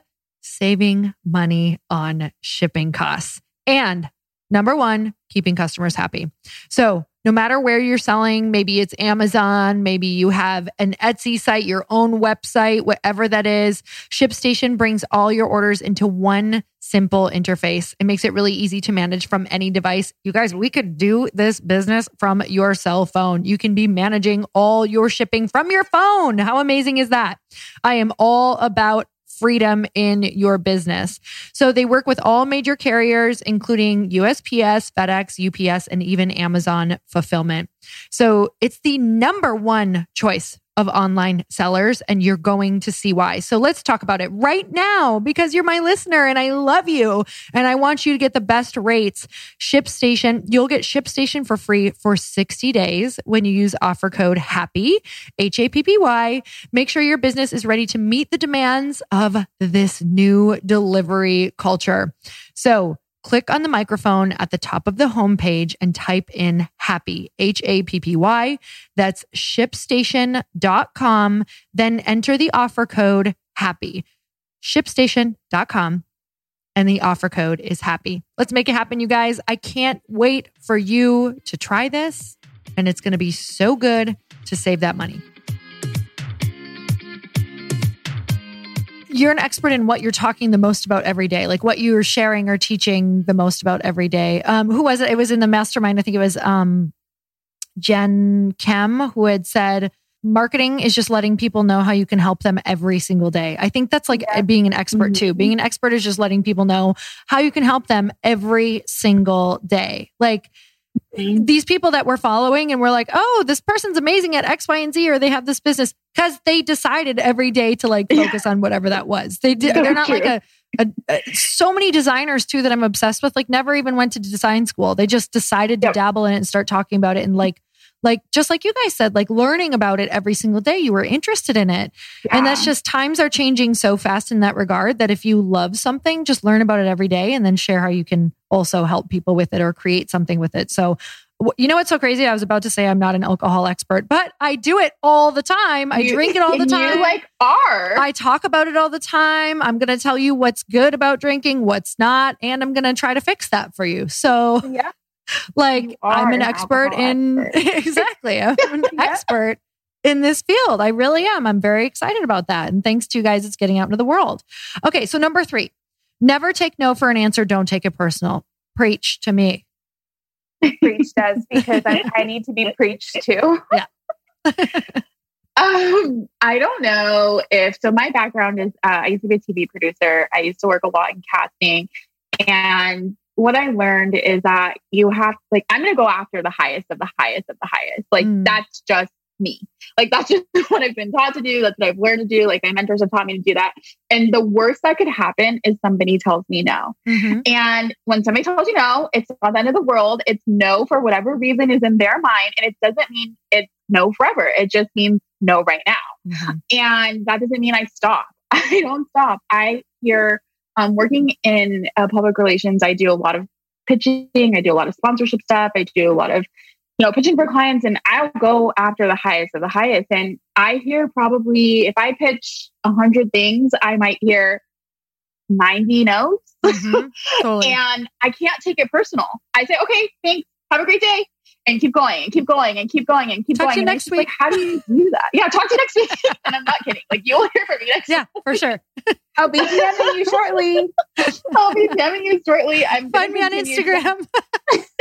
saving money on shipping costs. And number one, keeping customers happy. So no matter where you're selling, maybe it's Amazon, maybe you have an Etsy site, your own website, whatever that is, ShipStation brings all your orders into one simple interface. It makes it really easy to manage from any device. You guys, we could do this business from your cell phone. You can be managing all your shipping from your phone. How amazing is that? I am all about freedom in your business. So they work with all major carriers, including USPS, FedEx, UPS, and even Amazon fulfillment. So it's the number one choice of online sellers and you're going to see why. So let's talk about it right now because you're my listener and I love you and I want you to get the best rates. ShipStation, you'll get ShipStation for free for 60 days when you use offer code HAPPY, H A P P Y. Make sure your business is ready to meet the demands of this new delivery culture. So click on the microphone at the top of the homepage and type in happy, H A P P Y. That's shipstation.com. Then enter the offer code happy. Shipstation.com. And the offer code is happy. Let's make it happen, you guys. I can't wait for you to try this. And it's going to be so good to save that money. You're an expert in what you're talking the most about every day, like what you're sharing or teaching the most about every day. Um, who was it? It was in the mastermind. I think it was um, Jen Kem who had said, marketing is just letting people know how you can help them every single day. I think that's like yeah. being an expert mm-hmm. too. Being an expert is just letting people know how you can help them every single day. Like these people that we're following and we're like, oh, this person's amazing at X, Y, and Z, or they have this business because they decided every day to like focus yeah. on whatever that was. They did, they're not like a, a, a, so many designers too that I'm obsessed with, like never even went to design school. They just decided to yep. dabble in it and start talking about it and like like just like you guys said like learning about it every single day you were interested in it yeah. and that's just times are changing so fast in that regard that if you love something just learn about it every day and then share how you can also help people with it or create something with it so you know what's so crazy? I was about to say I'm not an alcohol expert, but I do it all the time. I you, drink it all the time. You like are. I talk about it all the time. I'm going to tell you what's good about drinking, what's not, and I'm going to try to fix that for you. So, yeah. Like I'm an, an expert in expert. exactly. I'm an yeah. expert in this field. I really am. I'm very excited about that. And thanks to you guys, it's getting out into the world. Okay. So number three, never take no for an answer. Don't take it personal. Preach to me. Preach does because I, I need to be preached to. Yeah. Um, I don't know if so. My background is uh, I used to be a TV producer. I used to work a lot in casting, and what I learned is that you have like I'm going to go after the highest of the highest of the highest. Like mm. that's just me. Like that's just what I've been taught to do. That's what I've learned to do. Like my mentors have taught me to do that. And the worst that could happen is somebody tells me no. Mm-hmm. And when somebody tells you no, it's not the end of the world. It's no for whatever reason is in their mind. And it doesn't mean it's no forever. It just means no right now. Mm-hmm. And that doesn't mean I stop. I don't stop. I hear um, working in uh, public relations, I do a lot of pitching. I do a lot of sponsorship stuff. I do a lot of you know, pitching for clients and I'll go after the highest of the highest. And I hear probably if I pitch a hundred things, I might hear 90 no's. Mm-hmm, totally. and I can't take it personal. I say, okay, thanks. Have a great day. And keep going and keep going and keep going and keep talk going. To you next week. Like, how do you do that? Yeah, talk to you next week. and I'm not kidding. Like you'll hear from me next Yeah, week. for sure. I'll be DMing you shortly. I'll be DMing you shortly. I'm Find me on Instagram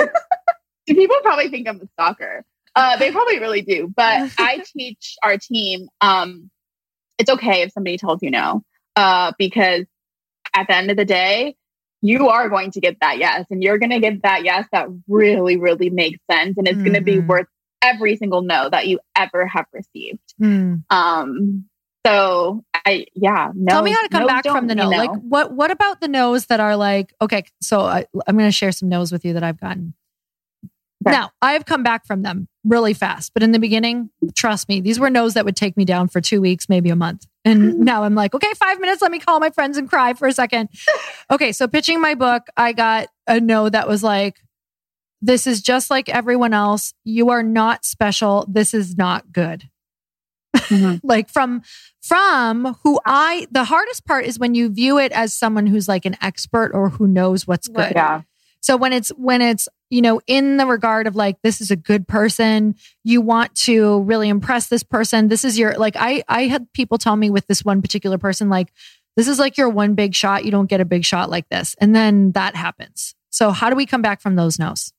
people probably think I'm a stalker. Uh, they probably really do. But I teach our team um, it's okay if somebody tells you no, uh, because at the end of the day, you are going to get that yes, and you're going to get that yes that really, really makes sense, and it's mm-hmm. going to be worth every single no that you ever have received. Mm. Um, so I, yeah, no. Tell me how to come back from the no. Like, what, what about the no's that are like, okay, so I, I'm going to share some no's with you that I've gotten. Okay. Now, I've come back from them really fast, but in the beginning, trust me, these were no's that would take me down for two weeks, maybe a month. And now I'm like, okay, five minutes. Let me call my friends and cry for a second. Okay. So pitching my book, I got a no that was like, this is just like everyone else. You are not special. This is not good. Mm-hmm. like from from who I the hardest part is when you view it as someone who's like an expert or who knows what's good. Yeah. So when it's when it's you know, in the regard of like, this is a good person. You want to really impress this person. This is your, like, I, I had people tell me with this one particular person, like, this is like your one big shot. You don't get a big shot like this. And then that happens. So how do we come back from those no's?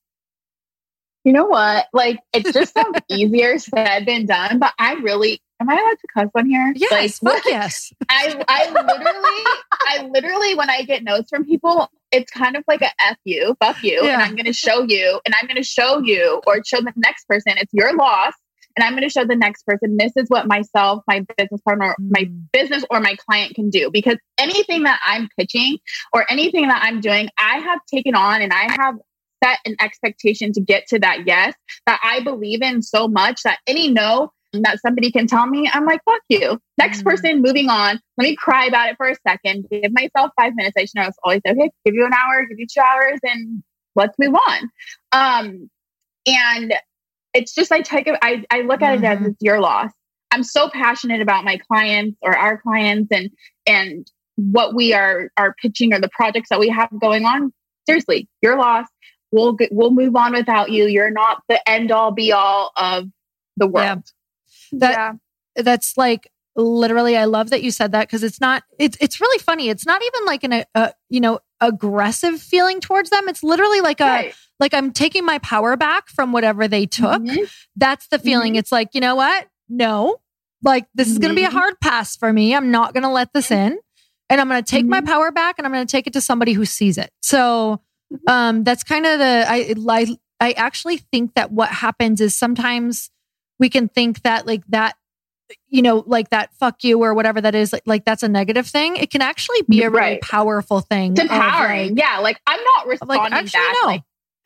You know what? Like, it just sounds easier said than done, but I really, am I allowed to cuss on here? Yes, like, yes. I, I literally, I literally, when I get notes from people, it's kind of like a F you, fuck you. Yeah. And I'm going to show you, and I'm going to show you, or show the next person, it's your loss. And I'm going to show the next person, this is what myself, my business partner, mm. my business, or my client can do. Because anything that I'm pitching or anything that I'm doing, I have taken on and I have set an expectation to get to that yes that I believe in so much that any no that somebody can tell me, I'm like, fuck you. Next mm-hmm. person, moving on. Let me cry about it for a second. Give myself five minutes. Aisha know it's always okay. Give you an hour, give you two hours, and let's move on. Um, and it's just I take it, I, I look at mm-hmm. it as mm-hmm. it's your loss. I'm so passionate about my clients or our clients and and what we are are pitching or the projects that we have going on. Seriously, your loss. We'll we'll move on without you. You're not the end all be all of the world. That yeah. that's like literally I love that you said that because it's not it's it's really funny. It's not even like an a, a you know aggressive feeling towards them. It's literally like a right. like I'm taking my power back from whatever they took. Mm-hmm. That's the feeling. Mm-hmm. It's like, you know what? No. Like this mm-hmm. is going to be a mm-hmm. hard pass for me. I'm not going to let this in. And I'm going to take my mm-hmm. power back and I'm going to take it to somebody who sees it. So mm-hmm. um that's kind of the I I I actually think that what happens is sometimes we can think that like that you know like that fuck you or whatever that is like, like that's a negative thing it can actually be a really right. powerful thing it's empowering like, yeah like i'm not responding like, actually, back no. like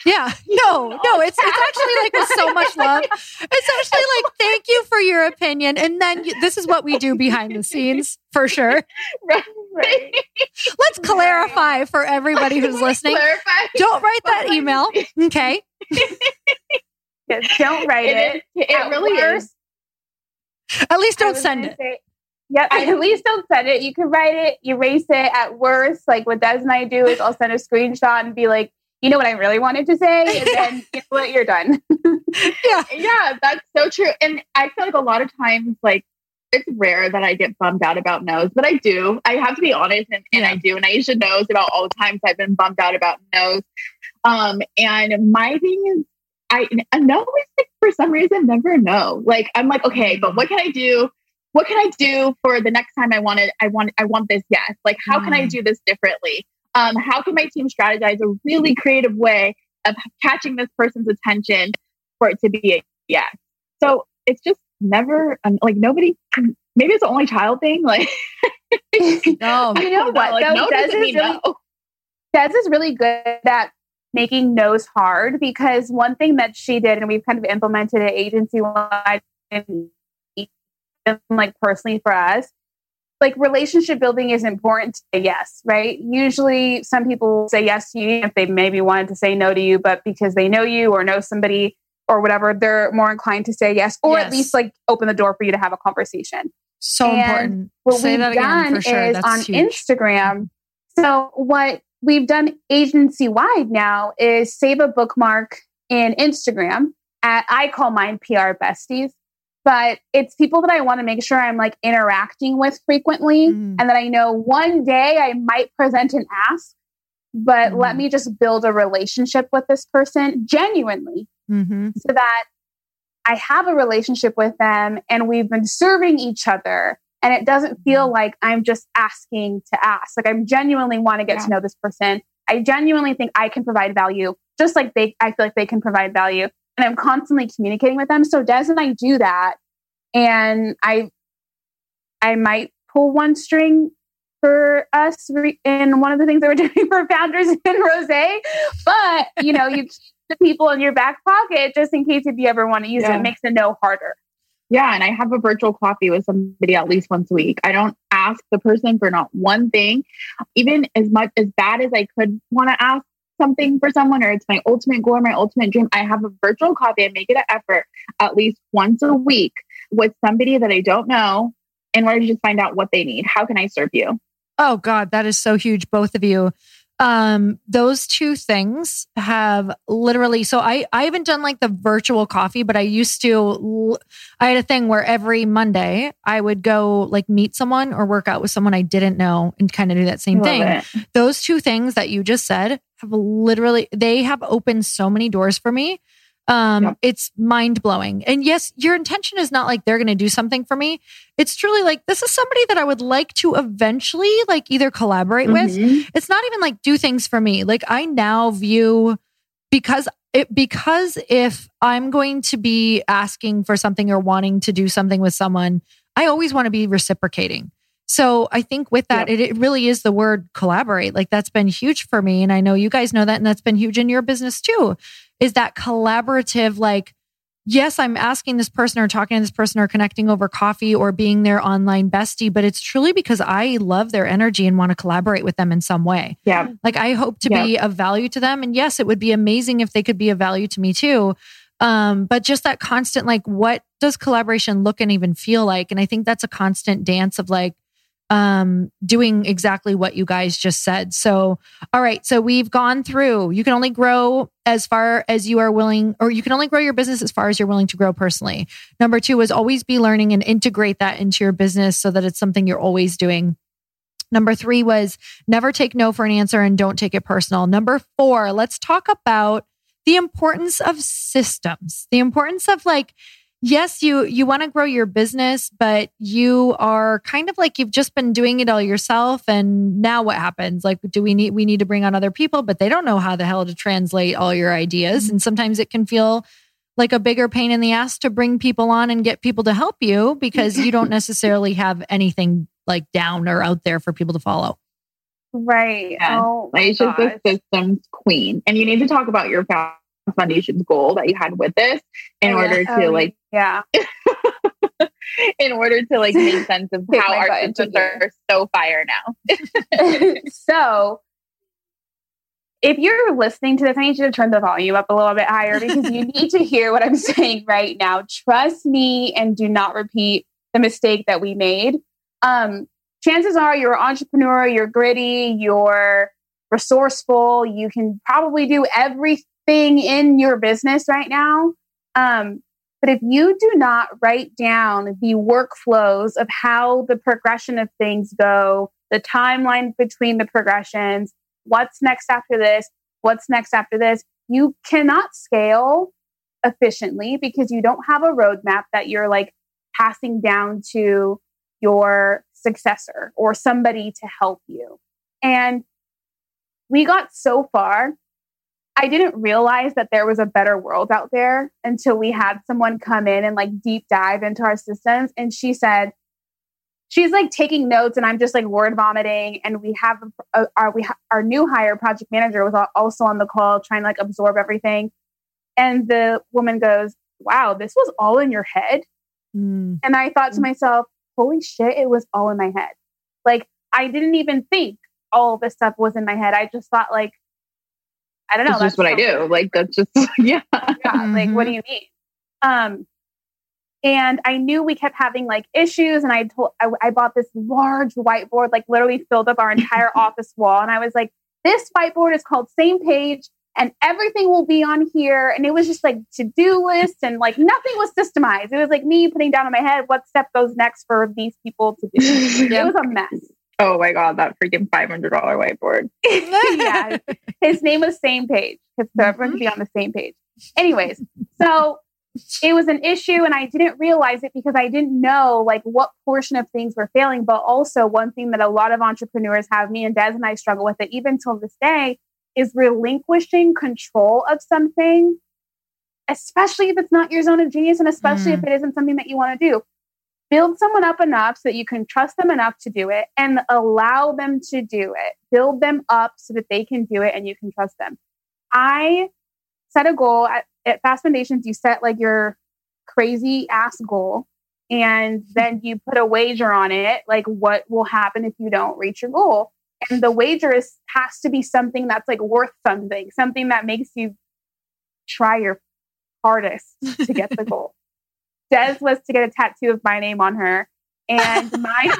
yeah, no, no, it's it's actually like with so much love. It's actually like thank you for your opinion, and then you, this is what we do behind the scenes for sure. Right, right. Let's clarify for everybody who's listening. Don't write that email, okay? Don't write it. It, it really worst, is. At least don't send it. Say, yep. at least don't send it. You can write it, erase it. At worst, like what Des and I do is I'll send a screenshot and be like, you know what I really wanted to say, and then you know what, you're done. yeah, yeah, that's so true. And I feel like a lot of times, like it's rare that I get bummed out about no's, but I do. I have to be honest, and, and yeah. I do. And Aisha knows about all the times I've been bummed out about no's. Um, and my thing is I, I know for some reason never know. Like I'm like, okay, but what can I do? What can I do for the next time I want it? I want I want this yes. Like how mm. can I mm. do this differently? Um, how can my team strategize a really creative way of catching this person's attention for it to be a yes? So it's just never um, like nobody. Maybe it's the only child thing. Like, no, you know what? Like, no Des is really, no. Des is really good at making no's hard because one thing that she did, and we've kind of implemented it agency wide and like personally for us, like relationship building is important to say yes, right? Usually some people say yes to you if they maybe wanted to say no to you, but because they know you or know somebody or whatever, they're more inclined to say yes, or yes. at least like open the door for you to have a conversation. So and important. What say we've done sure. is That's on huge. Instagram. So what we've done agency wide now is save a bookmark in Instagram at I call mine PR besties but it's people that I want to make sure I'm like interacting with frequently mm. and that I know one day I might present an ask, but mm. let me just build a relationship with this person genuinely mm-hmm. so that I have a relationship with them and we've been serving each other. And it doesn't feel mm-hmm. like I'm just asking to ask. Like I genuinely want to get yeah. to know this person. I genuinely think I can provide value, just like they, I feel like they can provide value and I'm constantly communicating with them. So Des and I do that, and I I might pull one string for us in one of the things that we're doing for founders in Rose, but you know you keep the people in your back pocket just in case if you ever want to use yeah. it. It makes the no harder. Yeah, and I have a virtual coffee with somebody at least once a week. I don't ask the person for not one thing, even as much as bad as I could want to ask something for someone or it's my ultimate goal or my ultimate dream, I have a virtual coffee. I make it an effort at least once a week with somebody that I don't know in order to just find out what they need. How can I serve you? Oh God, that is so huge, both of you um those two things have literally so i i haven't done like the virtual coffee but i used to i had a thing where every monday i would go like meet someone or work out with someone i didn't know and kind of do that same Love thing it. those two things that you just said have literally they have opened so many doors for me um, yep. It's mind blowing. And yes, your intention is not like they're going to do something for me. It's truly like this is somebody that I would like to eventually like either collaborate mm-hmm. with. It's not even like do things for me. Like I now view because it, because if I'm going to be asking for something or wanting to do something with someone, I always want to be reciprocating. So I think with that, yep. it, it, really is the word collaborate. Like that's been huge for me. And I know you guys know that. And that's been huge in your business too is that collaborative, like, yes, I'm asking this person or talking to this person or connecting over coffee or being their online bestie, but it's truly because I love their energy and want to collaborate with them in some way. Yeah. Like I hope to yeah. be of value to them. And yes, it would be amazing if they could be of value to me too. Um, but just that constant, like, what does collaboration look and even feel like? And I think that's a constant dance of like, um, doing exactly what you guys just said. So, all right. So we've gone through, you can only grow as far as you are willing, or you can only grow your business as far as you're willing to grow personally. Number two is always be learning and integrate that into your business so that it's something you're always doing. Number three was never take no for an answer and don't take it personal. Number four, let's talk about the importance of systems, the importance of like, yes, you you want to grow your business, but you are kind of like you've just been doing it all yourself and now what happens? Like do we need we need to bring on other people, but they don't know how the hell to translate all your ideas mm-hmm. and sometimes it can feel like a bigger pain in the ass to bring people on and get people to help you because you don't necessarily have anything like down or out there for people to follow. Right. Yeah. Oh, like, just the systems queen. And you need to talk about your foundation's goal that you had with this in oh, order to like yeah in order to like make sense of how our systems are so fire now so if you're listening to this, I need you to turn the volume up a little bit higher because you need to hear what I'm saying right now. Trust me and do not repeat the mistake that we made. Um, chances are you're an entrepreneur, you're gritty, you're resourceful, you can probably do everything thing in your business right now. Um, but if you do not write down the workflows of how the progression of things go, the timeline between the progressions, what's next after this, what's next after this, you cannot scale efficiently because you don't have a roadmap that you're like passing down to your successor or somebody to help you. And we got so far I didn't realize that there was a better world out there until we had someone come in and like deep dive into our systems. And she said, she's like taking notes and I'm just like word vomiting. And we have a, our, we ha- our new hire project manager was also on the call trying to like absorb everything. And the woman goes, wow, this was all in your head. Mm. And I thought to mm. myself, holy shit, it was all in my head. Like I didn't even think all this stuff was in my head. I just thought like, I don't know. That's, that's just what I do. Like that's just yeah. yeah. Mm-hmm. Like what do you mean? Um, and I knew we kept having like issues, and I told I, I bought this large whiteboard, like literally filled up our entire office wall, and I was like, this whiteboard is called Same Page, and everything will be on here. And it was just like to do list, and like nothing was systemized. It was like me putting down in my head what step goes next for these people to do. It was a mess. Oh my god, that freaking five hundred dollar whiteboard. yeah, his name was Same Page because so everyone could be on the same page. Anyways, so it was an issue, and I didn't realize it because I didn't know like what portion of things were failing. But also, one thing that a lot of entrepreneurs have, me and Des and I struggle with it even till this day, is relinquishing control of something, especially if it's not your zone of genius, and especially mm. if it isn't something that you want to do build someone up enough so that you can trust them enough to do it and allow them to do it. Build them up so that they can do it and you can trust them. I set a goal at, at Fast Foundations. You set like your crazy ass goal and then you put a wager on it like what will happen if you don't reach your goal and the wager is has to be something that's like worth something something that makes you try your hardest to get the goal Des was to get a tattoo of my name on her, and mine.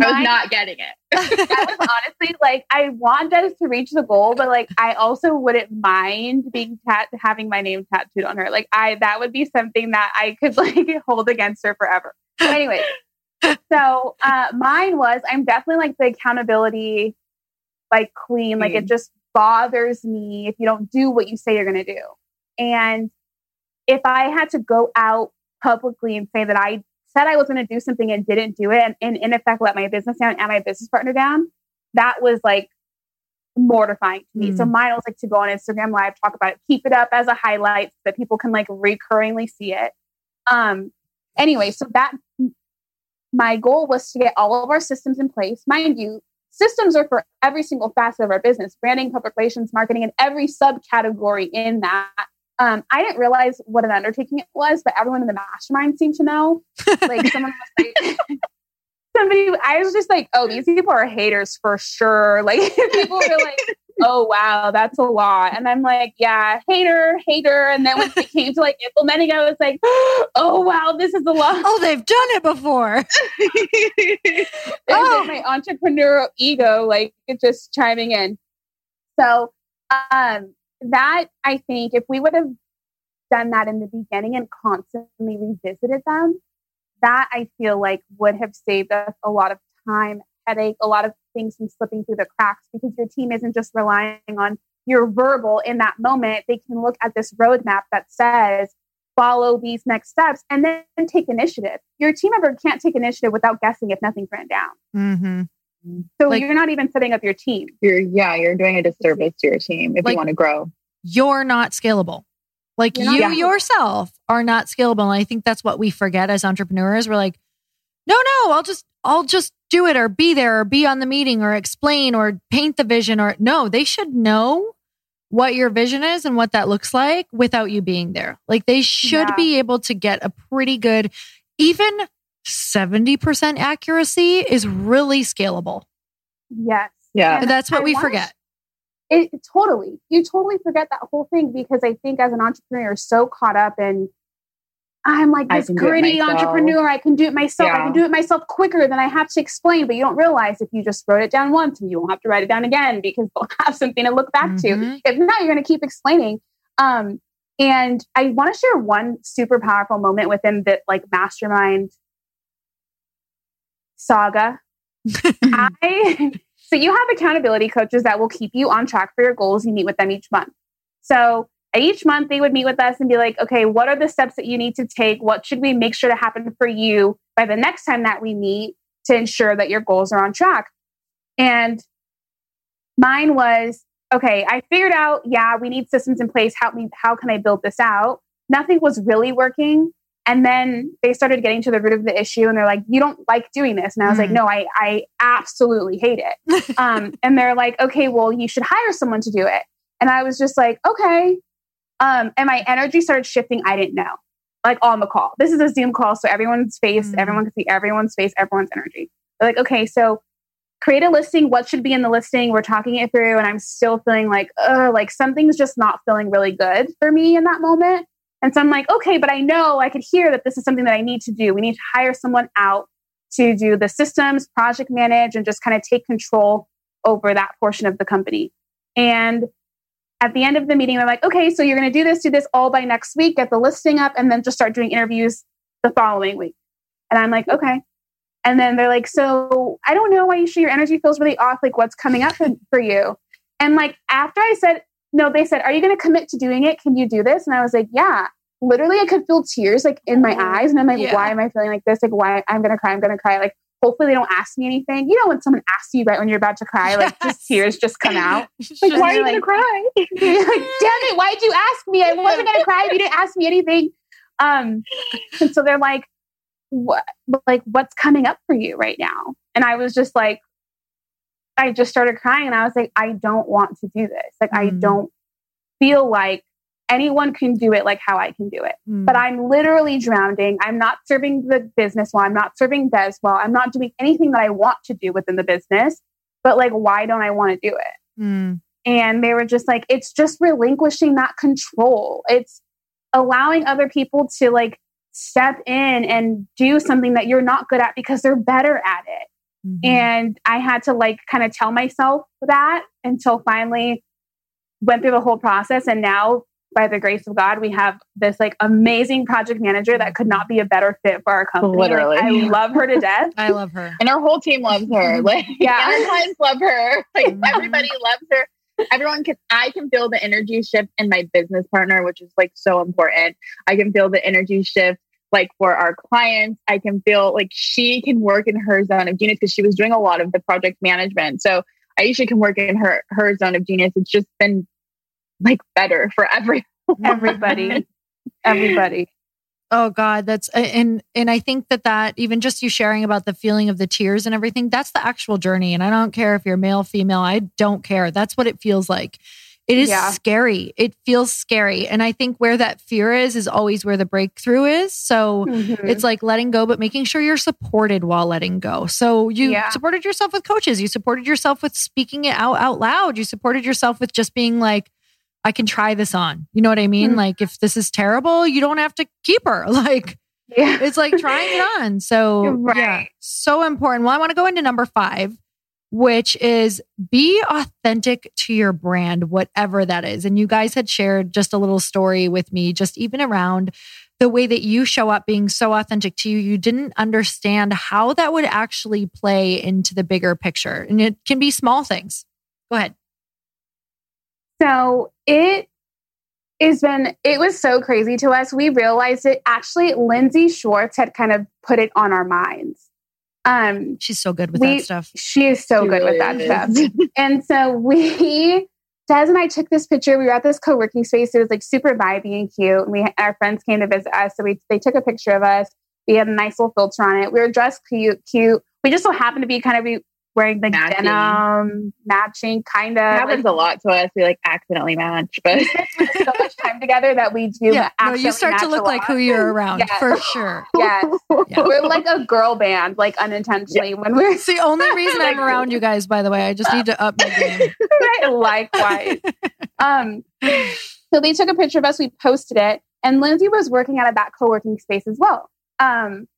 I was not getting it. I was honestly like, I want Des to reach the goal, but like, I also wouldn't mind being tat having my name tattooed on her. Like, I that would be something that I could like hold against her forever. But anyway, so uh, mine was I'm definitely like the accountability like queen. Like, it just bothers me if you don't do what you say you're gonna do. And if I had to go out publicly and say that I said I was going to do something and didn't do it, and, and in effect let my business down and my business partner down, that was like mortifying to me. Mm. So mine was like to go on Instagram live, talk about it, keep it up as a highlight so that people can like recurringly see it. Um, anyway, so that my goal was to get all of our systems in place. Mind you, systems are for every single facet of our business branding, public relations, marketing, and every subcategory in that. Um, I didn't realize what an undertaking it was, but everyone in the mastermind seemed to know. Like someone was like, somebody, I was just like, oh, these people are haters for sure. Like people were like, oh, wow, that's a lot. And I'm like, yeah, hater, hater. And then when it came to like implementing, I was like, oh, wow, this is a lot. Oh, they've done it before. oh, my entrepreneurial ego, like just chiming in. So, um, that I think if we would have done that in the beginning and constantly revisited them, that I feel like would have saved us a lot of time, headache, a lot of things from slipping through the cracks because your team isn't just relying on your verbal in that moment. They can look at this roadmap that says, follow these next steps and then take initiative. Your team member can't take initiative without guessing if nothing's written down. Mm-hmm. So like, you're not even setting up your team. You're yeah, you're doing a disservice to your team if like, you want to grow. You're not scalable. Like you're you not, yourself are not scalable. And I think that's what we forget as entrepreneurs. We're like, no, no, I'll just I'll just do it or be there or be on the meeting or explain or paint the vision or no, they should know what your vision is and what that looks like without you being there. Like they should yeah. be able to get a pretty good even 70% accuracy is really scalable. Yes. Yeah. that's what I we forget. It, totally. You totally forget that whole thing because I think as an entrepreneur, you're so caught up in I'm like this gritty entrepreneur. I can do it myself. Yeah. I can do it myself quicker than I have to explain. But you don't realize if you just wrote it down once and you won't have to write it down again because they'll have something to look back mm-hmm. to. If not, you're going to keep explaining. Um, and I want to share one super powerful moment within the like mastermind saga. I so you have accountability coaches that will keep you on track for your goals. You meet with them each month. So each month they would meet with us and be like, okay, what are the steps that you need to take? What should we make sure to happen for you by the next time that we meet to ensure that your goals are on track? And mine was okay, I figured out, yeah, we need systems in place. Help me, how can I build this out? Nothing was really working. And then they started getting to the root of the issue and they're like, you don't like doing this. And I was mm. like, no, I, I absolutely hate it. um, and they're like, okay, well, you should hire someone to do it. And I was just like, okay. Um, and my energy started shifting. I didn't know, like on the call. This is a Zoom call. So everyone's face, mm. everyone can see everyone's face, everyone's energy. They're like, okay, so create a listing. What should be in the listing? We're talking it through. And I'm still feeling like, oh, like something's just not feeling really good for me in that moment. And so I'm like, okay, but I know I could hear that this is something that I need to do. We need to hire someone out to do the systems, project manage, and just kind of take control over that portion of the company. And at the end of the meeting, they're like, okay, so you're going to do this, do this all by next week, get the listing up, and then just start doing interviews the following week. And I'm like, okay. And then they're like, so I don't know why you should your energy feels really off. Like, what's coming up for you? And like, after I said, no, they said, are you going to commit to doing it? Can you do this? And I was like, yeah. Literally, I could feel tears like in my mm-hmm. eyes. And I'm like, yeah. why am I feeling like this? Like, why I'm going to cry. I'm going to cry. Like, hopefully they don't ask me anything. You know, when someone asks you right when you're about to cry, like yes. just tears just come out. like, why are you like, gonna cry? like, damn it, why did you ask me? I wasn't gonna cry if you didn't ask me anything. Um, and so they're like, what like what's coming up for you right now? And I was just like, I just started crying and I was like, I don't want to do this. Like, mm. I don't feel like anyone can do it like how I can do it. Mm. But I'm literally drowning. I'm not serving the business well. I'm not serving Des well. I'm not doing anything that I want to do within the business. But like, why don't I want to do it? Mm. And they were just like, it's just relinquishing that control. It's allowing other people to like step in and do something that you're not good at because they're better at it. Mm-hmm. And I had to like kind of tell myself that until finally went through the whole process. And now, by the grace of God, we have this like amazing project manager that could not be a better fit for our company. Literally. Like, I love her to death. I love her. And our whole team loves her. Like, yeah. our clients love her. Like, mm-hmm. everybody loves her everyone can i can feel the energy shift in my business partner which is like so important i can feel the energy shift like for our clients, I can feel like she can work in her zone of genius because she was doing a lot of the project management. So Aisha can work in her her zone of genius. It's just been like better for everyone. Everybody. Everybody. Oh God, that's and and I think that that even just you sharing about the feeling of the tears and everything, that's the actual journey. And I don't care if you're male, female, I don't care. That's what it feels like. It is yeah. scary. It feels scary. And I think where that fear is, is always where the breakthrough is. So mm-hmm. it's like letting go, but making sure you're supported while letting go. So you yeah. supported yourself with coaches. You supported yourself with speaking it out out loud. You supported yourself with just being like, I can try this on. You know what I mean? Mm-hmm. Like if this is terrible, you don't have to keep her. Like yeah. it's like trying it on. So right. yeah, so important. Well, I want to go into number five which is be authentic to your brand, whatever that is. And you guys had shared just a little story with me, just even around the way that you show up being so authentic to you. You didn't understand how that would actually play into the bigger picture. And it can be small things. Go ahead. So it has been, it was so crazy to us. We realized it actually, Lindsay Schwartz had kind of put it on our minds um, she's so good with we, that stuff. She is so she good really with that is. stuff. and so we, Des and I took this picture. We were at this co-working space. It was like super vibey and cute. And we, our friends came to visit us, so we they took a picture of us. We had a nice little filter on it. We were dressed cute, cute. We just so happened to be kind of wearing the matching. denim, matching kind of. happens like, a lot to us. We like accidentally match, but we spend so much time together that we do. Yeah, no, you start to look like who you're around yes. for sure. Yes, yeah. we're like a girl band, like unintentionally. Yeah. When we're it's the only reason I'm around you guys. By the way, I just need to up my game. right, likewise. um, so they took a picture of us. We posted it, and Lindsay was working out of that co-working space as well. Um,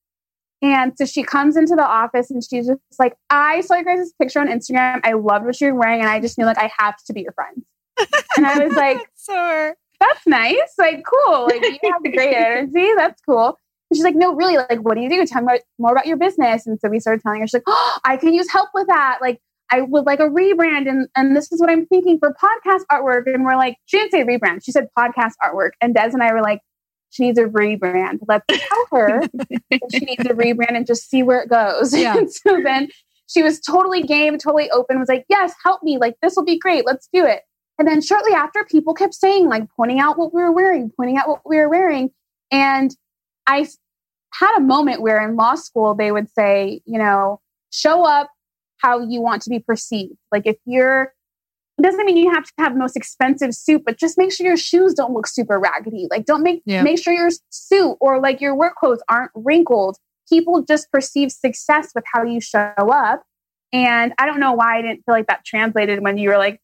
and so she comes into the office and she's just like, I saw your guys' picture on Instagram. I loved what you were wearing. And I just knew like I have to be your friend. and I was like, so that's nice. Like, cool. Like you have great energy. That's cool. And she's like, no, really, like, what do you do? Tell me more about your business. And so we started telling her, she's like, oh, I can use help with that. Like, I would like a rebrand. And, and this is what I'm thinking for podcast artwork. And we're like, she didn't say rebrand. She said podcast artwork. And Des and I were like, she needs a rebrand. Let's tell her she needs a rebrand and just see where it goes. Yeah. and so then she was totally game, totally open, was like, yes, help me. Like, this will be great. Let's do it. And then shortly after, people kept saying, like, pointing out what we were wearing, pointing out what we were wearing. And I had a moment where in law school, they would say, you know, show up how you want to be perceived. Like, if you're, doesn't mean you have to have the most expensive suit, but just make sure your shoes don't look super raggedy. Like, don't make, yeah. make sure your suit or like your work clothes aren't wrinkled. People just perceive success with how you show up. And I don't know why I didn't feel like that translated when you were like,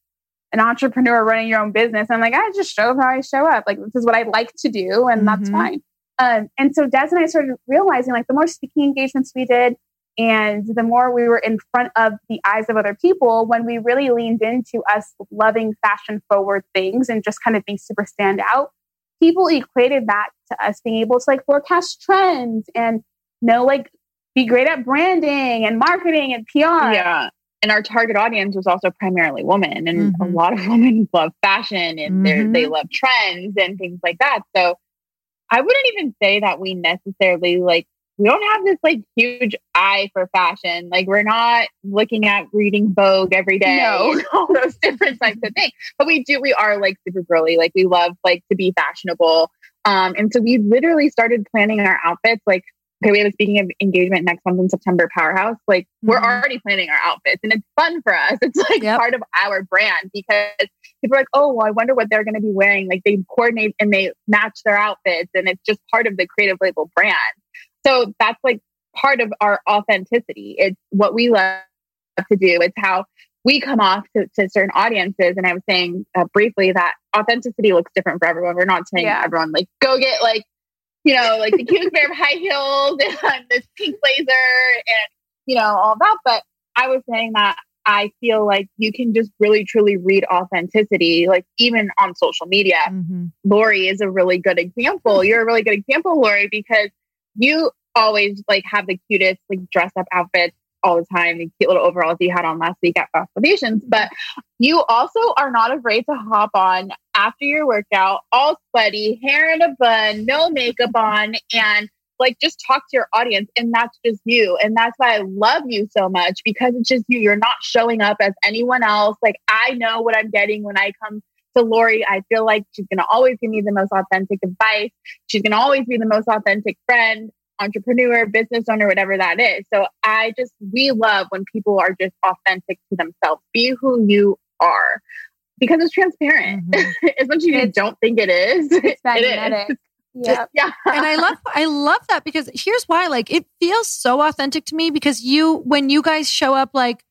an entrepreneur running your own business. I'm like, I just show up how I show up. Like, this is what I like to do, and mm-hmm. that's fine. Um, and so Des and I started realizing like the more speaking engagements we did, and the more we were in front of the eyes of other people, when we really leaned into us loving fashion forward things and just kind of being super stand out, people equated that to us being able to like forecast trends and know like be great at branding and marketing and PR. Yeah and our target audience was also primarily women and mm-hmm. a lot of women love fashion and mm-hmm. they love trends and things like that so i wouldn't even say that we necessarily like we don't have this like huge eye for fashion like we're not looking at reading vogue every day no. all those different types of things but we do we are like super girly like we love like to be fashionable um and so we literally started planning our outfits like okay, we have a speaking of engagement next month in September, Powerhouse. Like mm-hmm. we're already planning our outfits and it's fun for us. It's like yep. part of our brand because people are like, oh, well, I wonder what they're going to be wearing. Like they coordinate and they match their outfits and it's just part of the creative label brand. So that's like part of our authenticity. It's what we love to do. It's how we come off to, to certain audiences. And I was saying uh, briefly that authenticity looks different for everyone. We're not saying yeah. everyone like go get like you know, like the cutest pair of high heels and this pink blazer and, you know, all that. But I was saying that I feel like you can just really truly read authenticity, like even on social media. Mm-hmm. Lori is a really good example. You're a really good example, Lori, because you always like have the cutest like dress up outfits all the time, the cute little overalls you had on last week at Fast Foundations. But you also are not afraid to hop on after your workout, all sweaty, hair in a bun, no makeup on, and like just talk to your audience. And that's just you. And that's why I love you so much because it's just you. You're not showing up as anyone else. Like I know what I'm getting when I come to Lori. I feel like she's going to always give me the most authentic advice. She's going to always be the most authentic friend entrepreneur, business owner, whatever that is. So I just, we love when people are just authentic to themselves. Be who you are because it's transparent. Mm-hmm. as much as you don't think it is, it's magnetic. It is. Yeah. yeah. and I love I love that because here's why like it feels so authentic to me because you when you guys show up like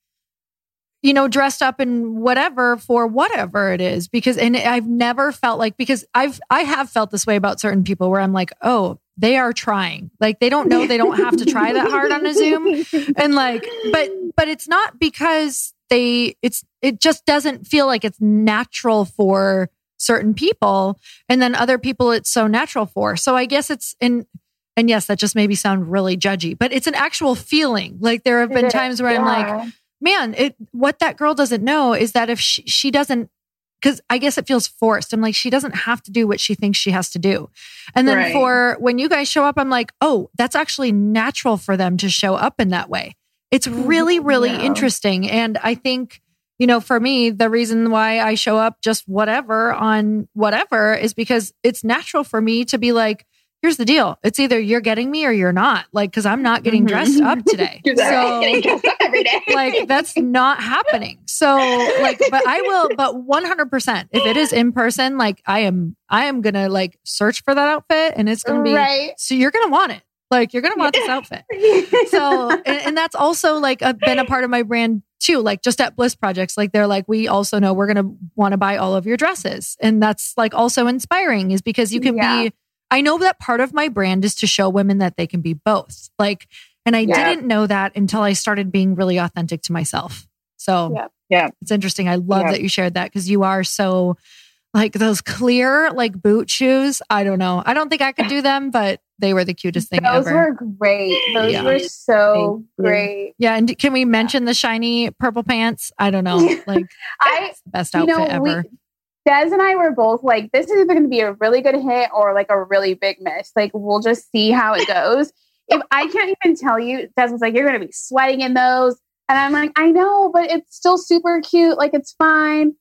you know dressed up in whatever for whatever it is because and I've never felt like because I've I have felt this way about certain people where I'm like oh they are trying. Like they don't know they don't have to try that hard on a Zoom. And like, but, but it's not because they, it's, it just doesn't feel like it's natural for certain people. And then other people it's so natural for. So I guess it's in, and yes, that just maybe sound really judgy, but it's an actual feeling. Like there have been times where yeah. I'm like, man, it, what that girl doesn't know is that if she, she doesn't because I guess it feels forced. I'm like, she doesn't have to do what she thinks she has to do. And then right. for when you guys show up, I'm like, oh, that's actually natural for them to show up in that way. It's mm-hmm. really, really yeah. interesting. And I think, you know, for me, the reason why I show up just whatever on whatever is because it's natural for me to be like, here's the deal. It's either you're getting me or you're not. Like, cause I'm not getting mm-hmm. dressed up today. so every day. like that's not happening. So like, but I will, but 100%, if it is in person, like I am, I am going to like search for that outfit and it's going to be, right. so you're going to want it. Like you're going to want this outfit. so, and, and that's also like a, been a part of my brand too. Like just at Bliss Projects, like they're like, we also know we're going to want to buy all of your dresses. And that's like also inspiring is because you can yeah. be, I know that part of my brand is to show women that they can be both. Like, and I yeah. didn't know that until I started being really authentic to myself. So, yeah, yeah. it's interesting. I love yeah. that you shared that because you are so like those clear like boot shoes. I don't know. I don't think I could do them, but they were the cutest thing ever. Those ever. were great. Those yeah. were so great. Yeah, and can we mention the shiny purple pants? I don't know. Like I best outfit you know, ever. We, Des and I were both like, this is either going to be a really good hit or like a really big miss. Like, we'll just see how it goes. if I can't even tell you, Des was like, you're going to be sweating in those. And I'm like, I know, but it's still super cute. Like, it's fine.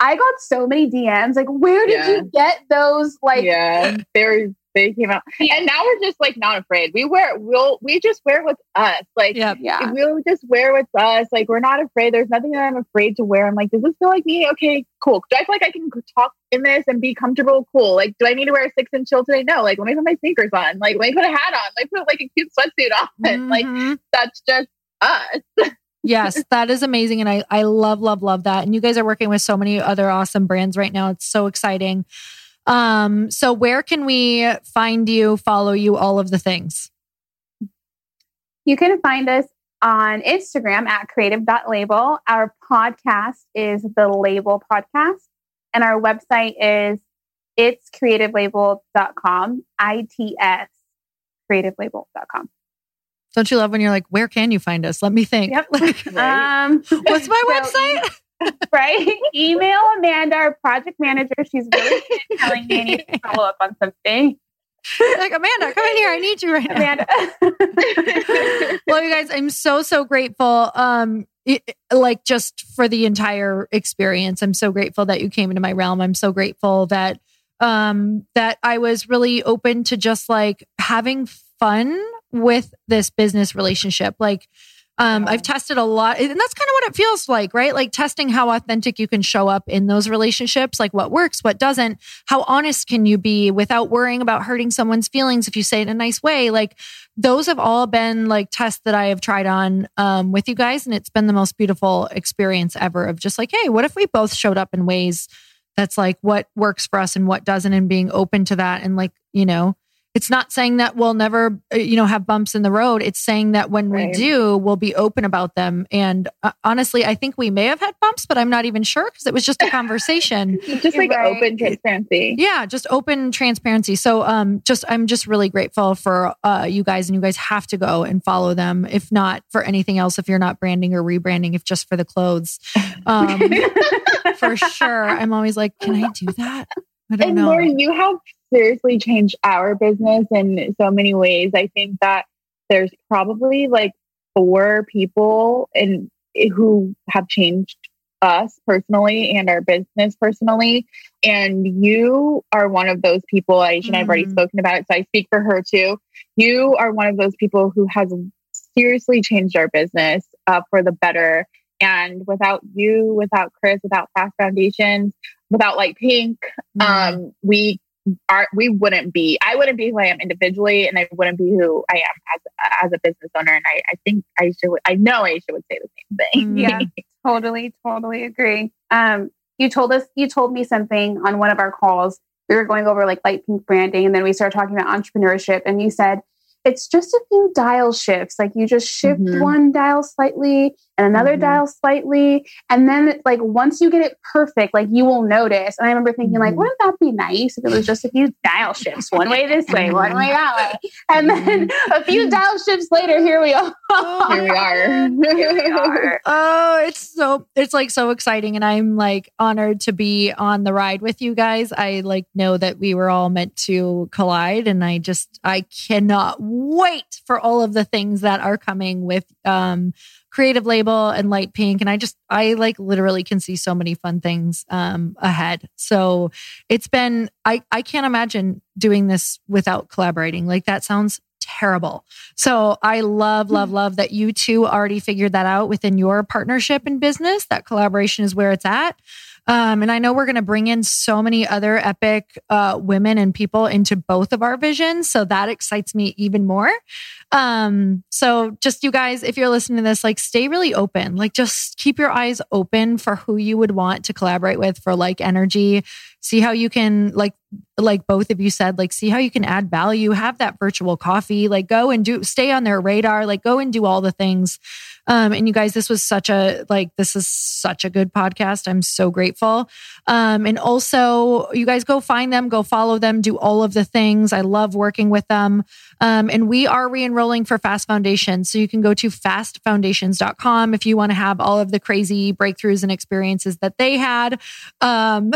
I got so many DMs. Like, where did yeah. you get those? Like, yeah, they're they came out, yeah. and now we're just like not afraid. We wear we'll we just wear with us. Like, yep. yeah, we'll just wear with us. Like, we're not afraid. There's nothing that I'm afraid to wear. I'm like, does this feel like me? Okay, cool. Do I feel like I can talk in this and be comfortable? Cool. Like, do I need to wear a six inch heel today? No. Like, let me put my sneakers on. Like, let me put a hat on. Let me put like a cute sweatsuit on. Mm-hmm. Like, that's just us. yes, that is amazing. And I, I love, love, love that. And you guys are working with so many other awesome brands right now. It's so exciting. Um, so where can we find you, follow you, all of the things? You can find us on Instagram at creative.label. Our podcast is the Label Podcast, and our website is it's creativelabel.com, I-T-S creativelabel.com. Don't you love when you're like, where can you find us? Let me think. Yep. um, What's my so, website? Right? Email Amanda, our project manager. She's really telling me I need to follow up on something. like Amanda, come in here. I need you right now. Amanda. well, you guys, I'm so so grateful. Um, it, like just for the entire experience, I'm so grateful that you came into my realm. I'm so grateful that um that I was really open to just like having fun with this business relationship. Like, um, I've tested a lot, and that's kind of what it feels like, right? Like testing how authentic you can show up in those relationships, like what works, what doesn't. How honest can you be without worrying about hurting someone's feelings if you say it in a nice way? Like those have all been like tests that I have tried on um, with you guys, and it's been the most beautiful experience ever. Of just like, hey, what if we both showed up in ways that's like what works for us and what doesn't, and being open to that, and like you know it's not saying that we'll never uh, you know have bumps in the road. It's saying that when right. we do we'll be open about them. And uh, honestly i think we may have had bumps but i'm not even sure because it was just a conversation. Just like right. open transparency. Yeah just open transparency. So um just i'm just really grateful for uh you guys and you guys have to go and follow them if not for anything else if you're not branding or rebranding if just for the clothes. Um for sure. I'm always like can i do that? I don't and know. Lori, you have seriously changed our business in so many ways. I think that there's probably like four people in who have changed us personally and our business personally. And you are one of those people. Aisha and I've already mm-hmm. spoken about it, so I speak for her too. You are one of those people who has seriously changed our business uh, for the better. And without you, without Chris, without Fast Foundations, without Lite Pink, mm-hmm. um, we are we wouldn't be I wouldn't be who I am individually and I wouldn't be who I am as as a business owner and I, I think Aisha would I know Aisha would say the same thing. Yeah, totally, totally agree. Um you told us you told me something on one of our calls. We were going over like Lite Pink branding and then we started talking about entrepreneurship and you said it's just a few dial shifts. Like you just shift mm-hmm. one dial slightly and another mm-hmm. dial slightly. And then like once you get it perfect, like you will notice. And I remember thinking, mm-hmm. like, wouldn't that be nice if it was just a few dial shifts, one way this way, one way that way. And then a few dial shifts later, here we are. here we are. here we are. Oh, it's so it's like so exciting. And I'm like honored to be on the ride with you guys. I like know that we were all meant to collide. And I just I cannot wait for all of the things that are coming with um creative label and Lite Pink. And i just i like literally can see so many fun things um ahead. So it's been i i can't imagine doing this without collaborating. Like that sounds terrible. So i love love hmm. love that you two already figured that out within your partnership in business. That collaboration is where it's at um, and I know we're going to bring in so many other epic uh, women and people into both of our visions. So that excites me even more. Um, so just you guys, if you're listening to this, like stay really open, like just keep your eyes open for who you would want to collaborate with for like energy. See how you can like like both of you said, like see how you can add value, have that virtual coffee, like go and do stay on their radar, like go and do all the things um, and you guys, this was such a like this is such a good podcast. I'm so grateful. Um, and also, you guys go find them, go follow them, do all of the things. I love working with them. Um, and we are re-enrolling for Fast Foundation, so you can go to fastfoundations.com if you want to have all of the crazy breakthroughs and experiences that they had. Um,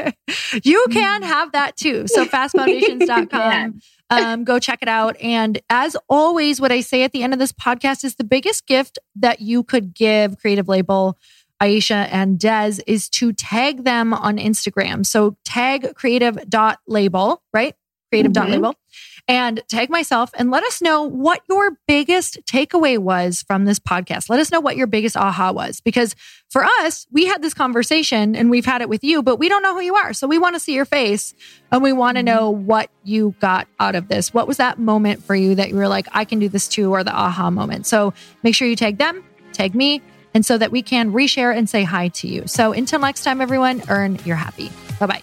you can have that too. So fastfoundations.com. Um, go check it out. And as always, what I say at the end of this podcast is the biggest gift that you could give Creative Label Aisha and Dez is to tag them on Instagram. So tag creative.label, right? Creative.label. Mm-hmm and tag myself and let us know what your biggest takeaway was from this podcast. Let us know what your biggest aha was because for us, we had this conversation and we've had it with you, but we don't know who you are. So we want to see your face and we want to mm-hmm. know what you got out of this. What was that moment for you that you were like, I can do this too, or the aha moment? So make sure you tag them, tag me, and so that we can reshare and say hi to you. So until next time, everyone, earn your happy. Bye bye.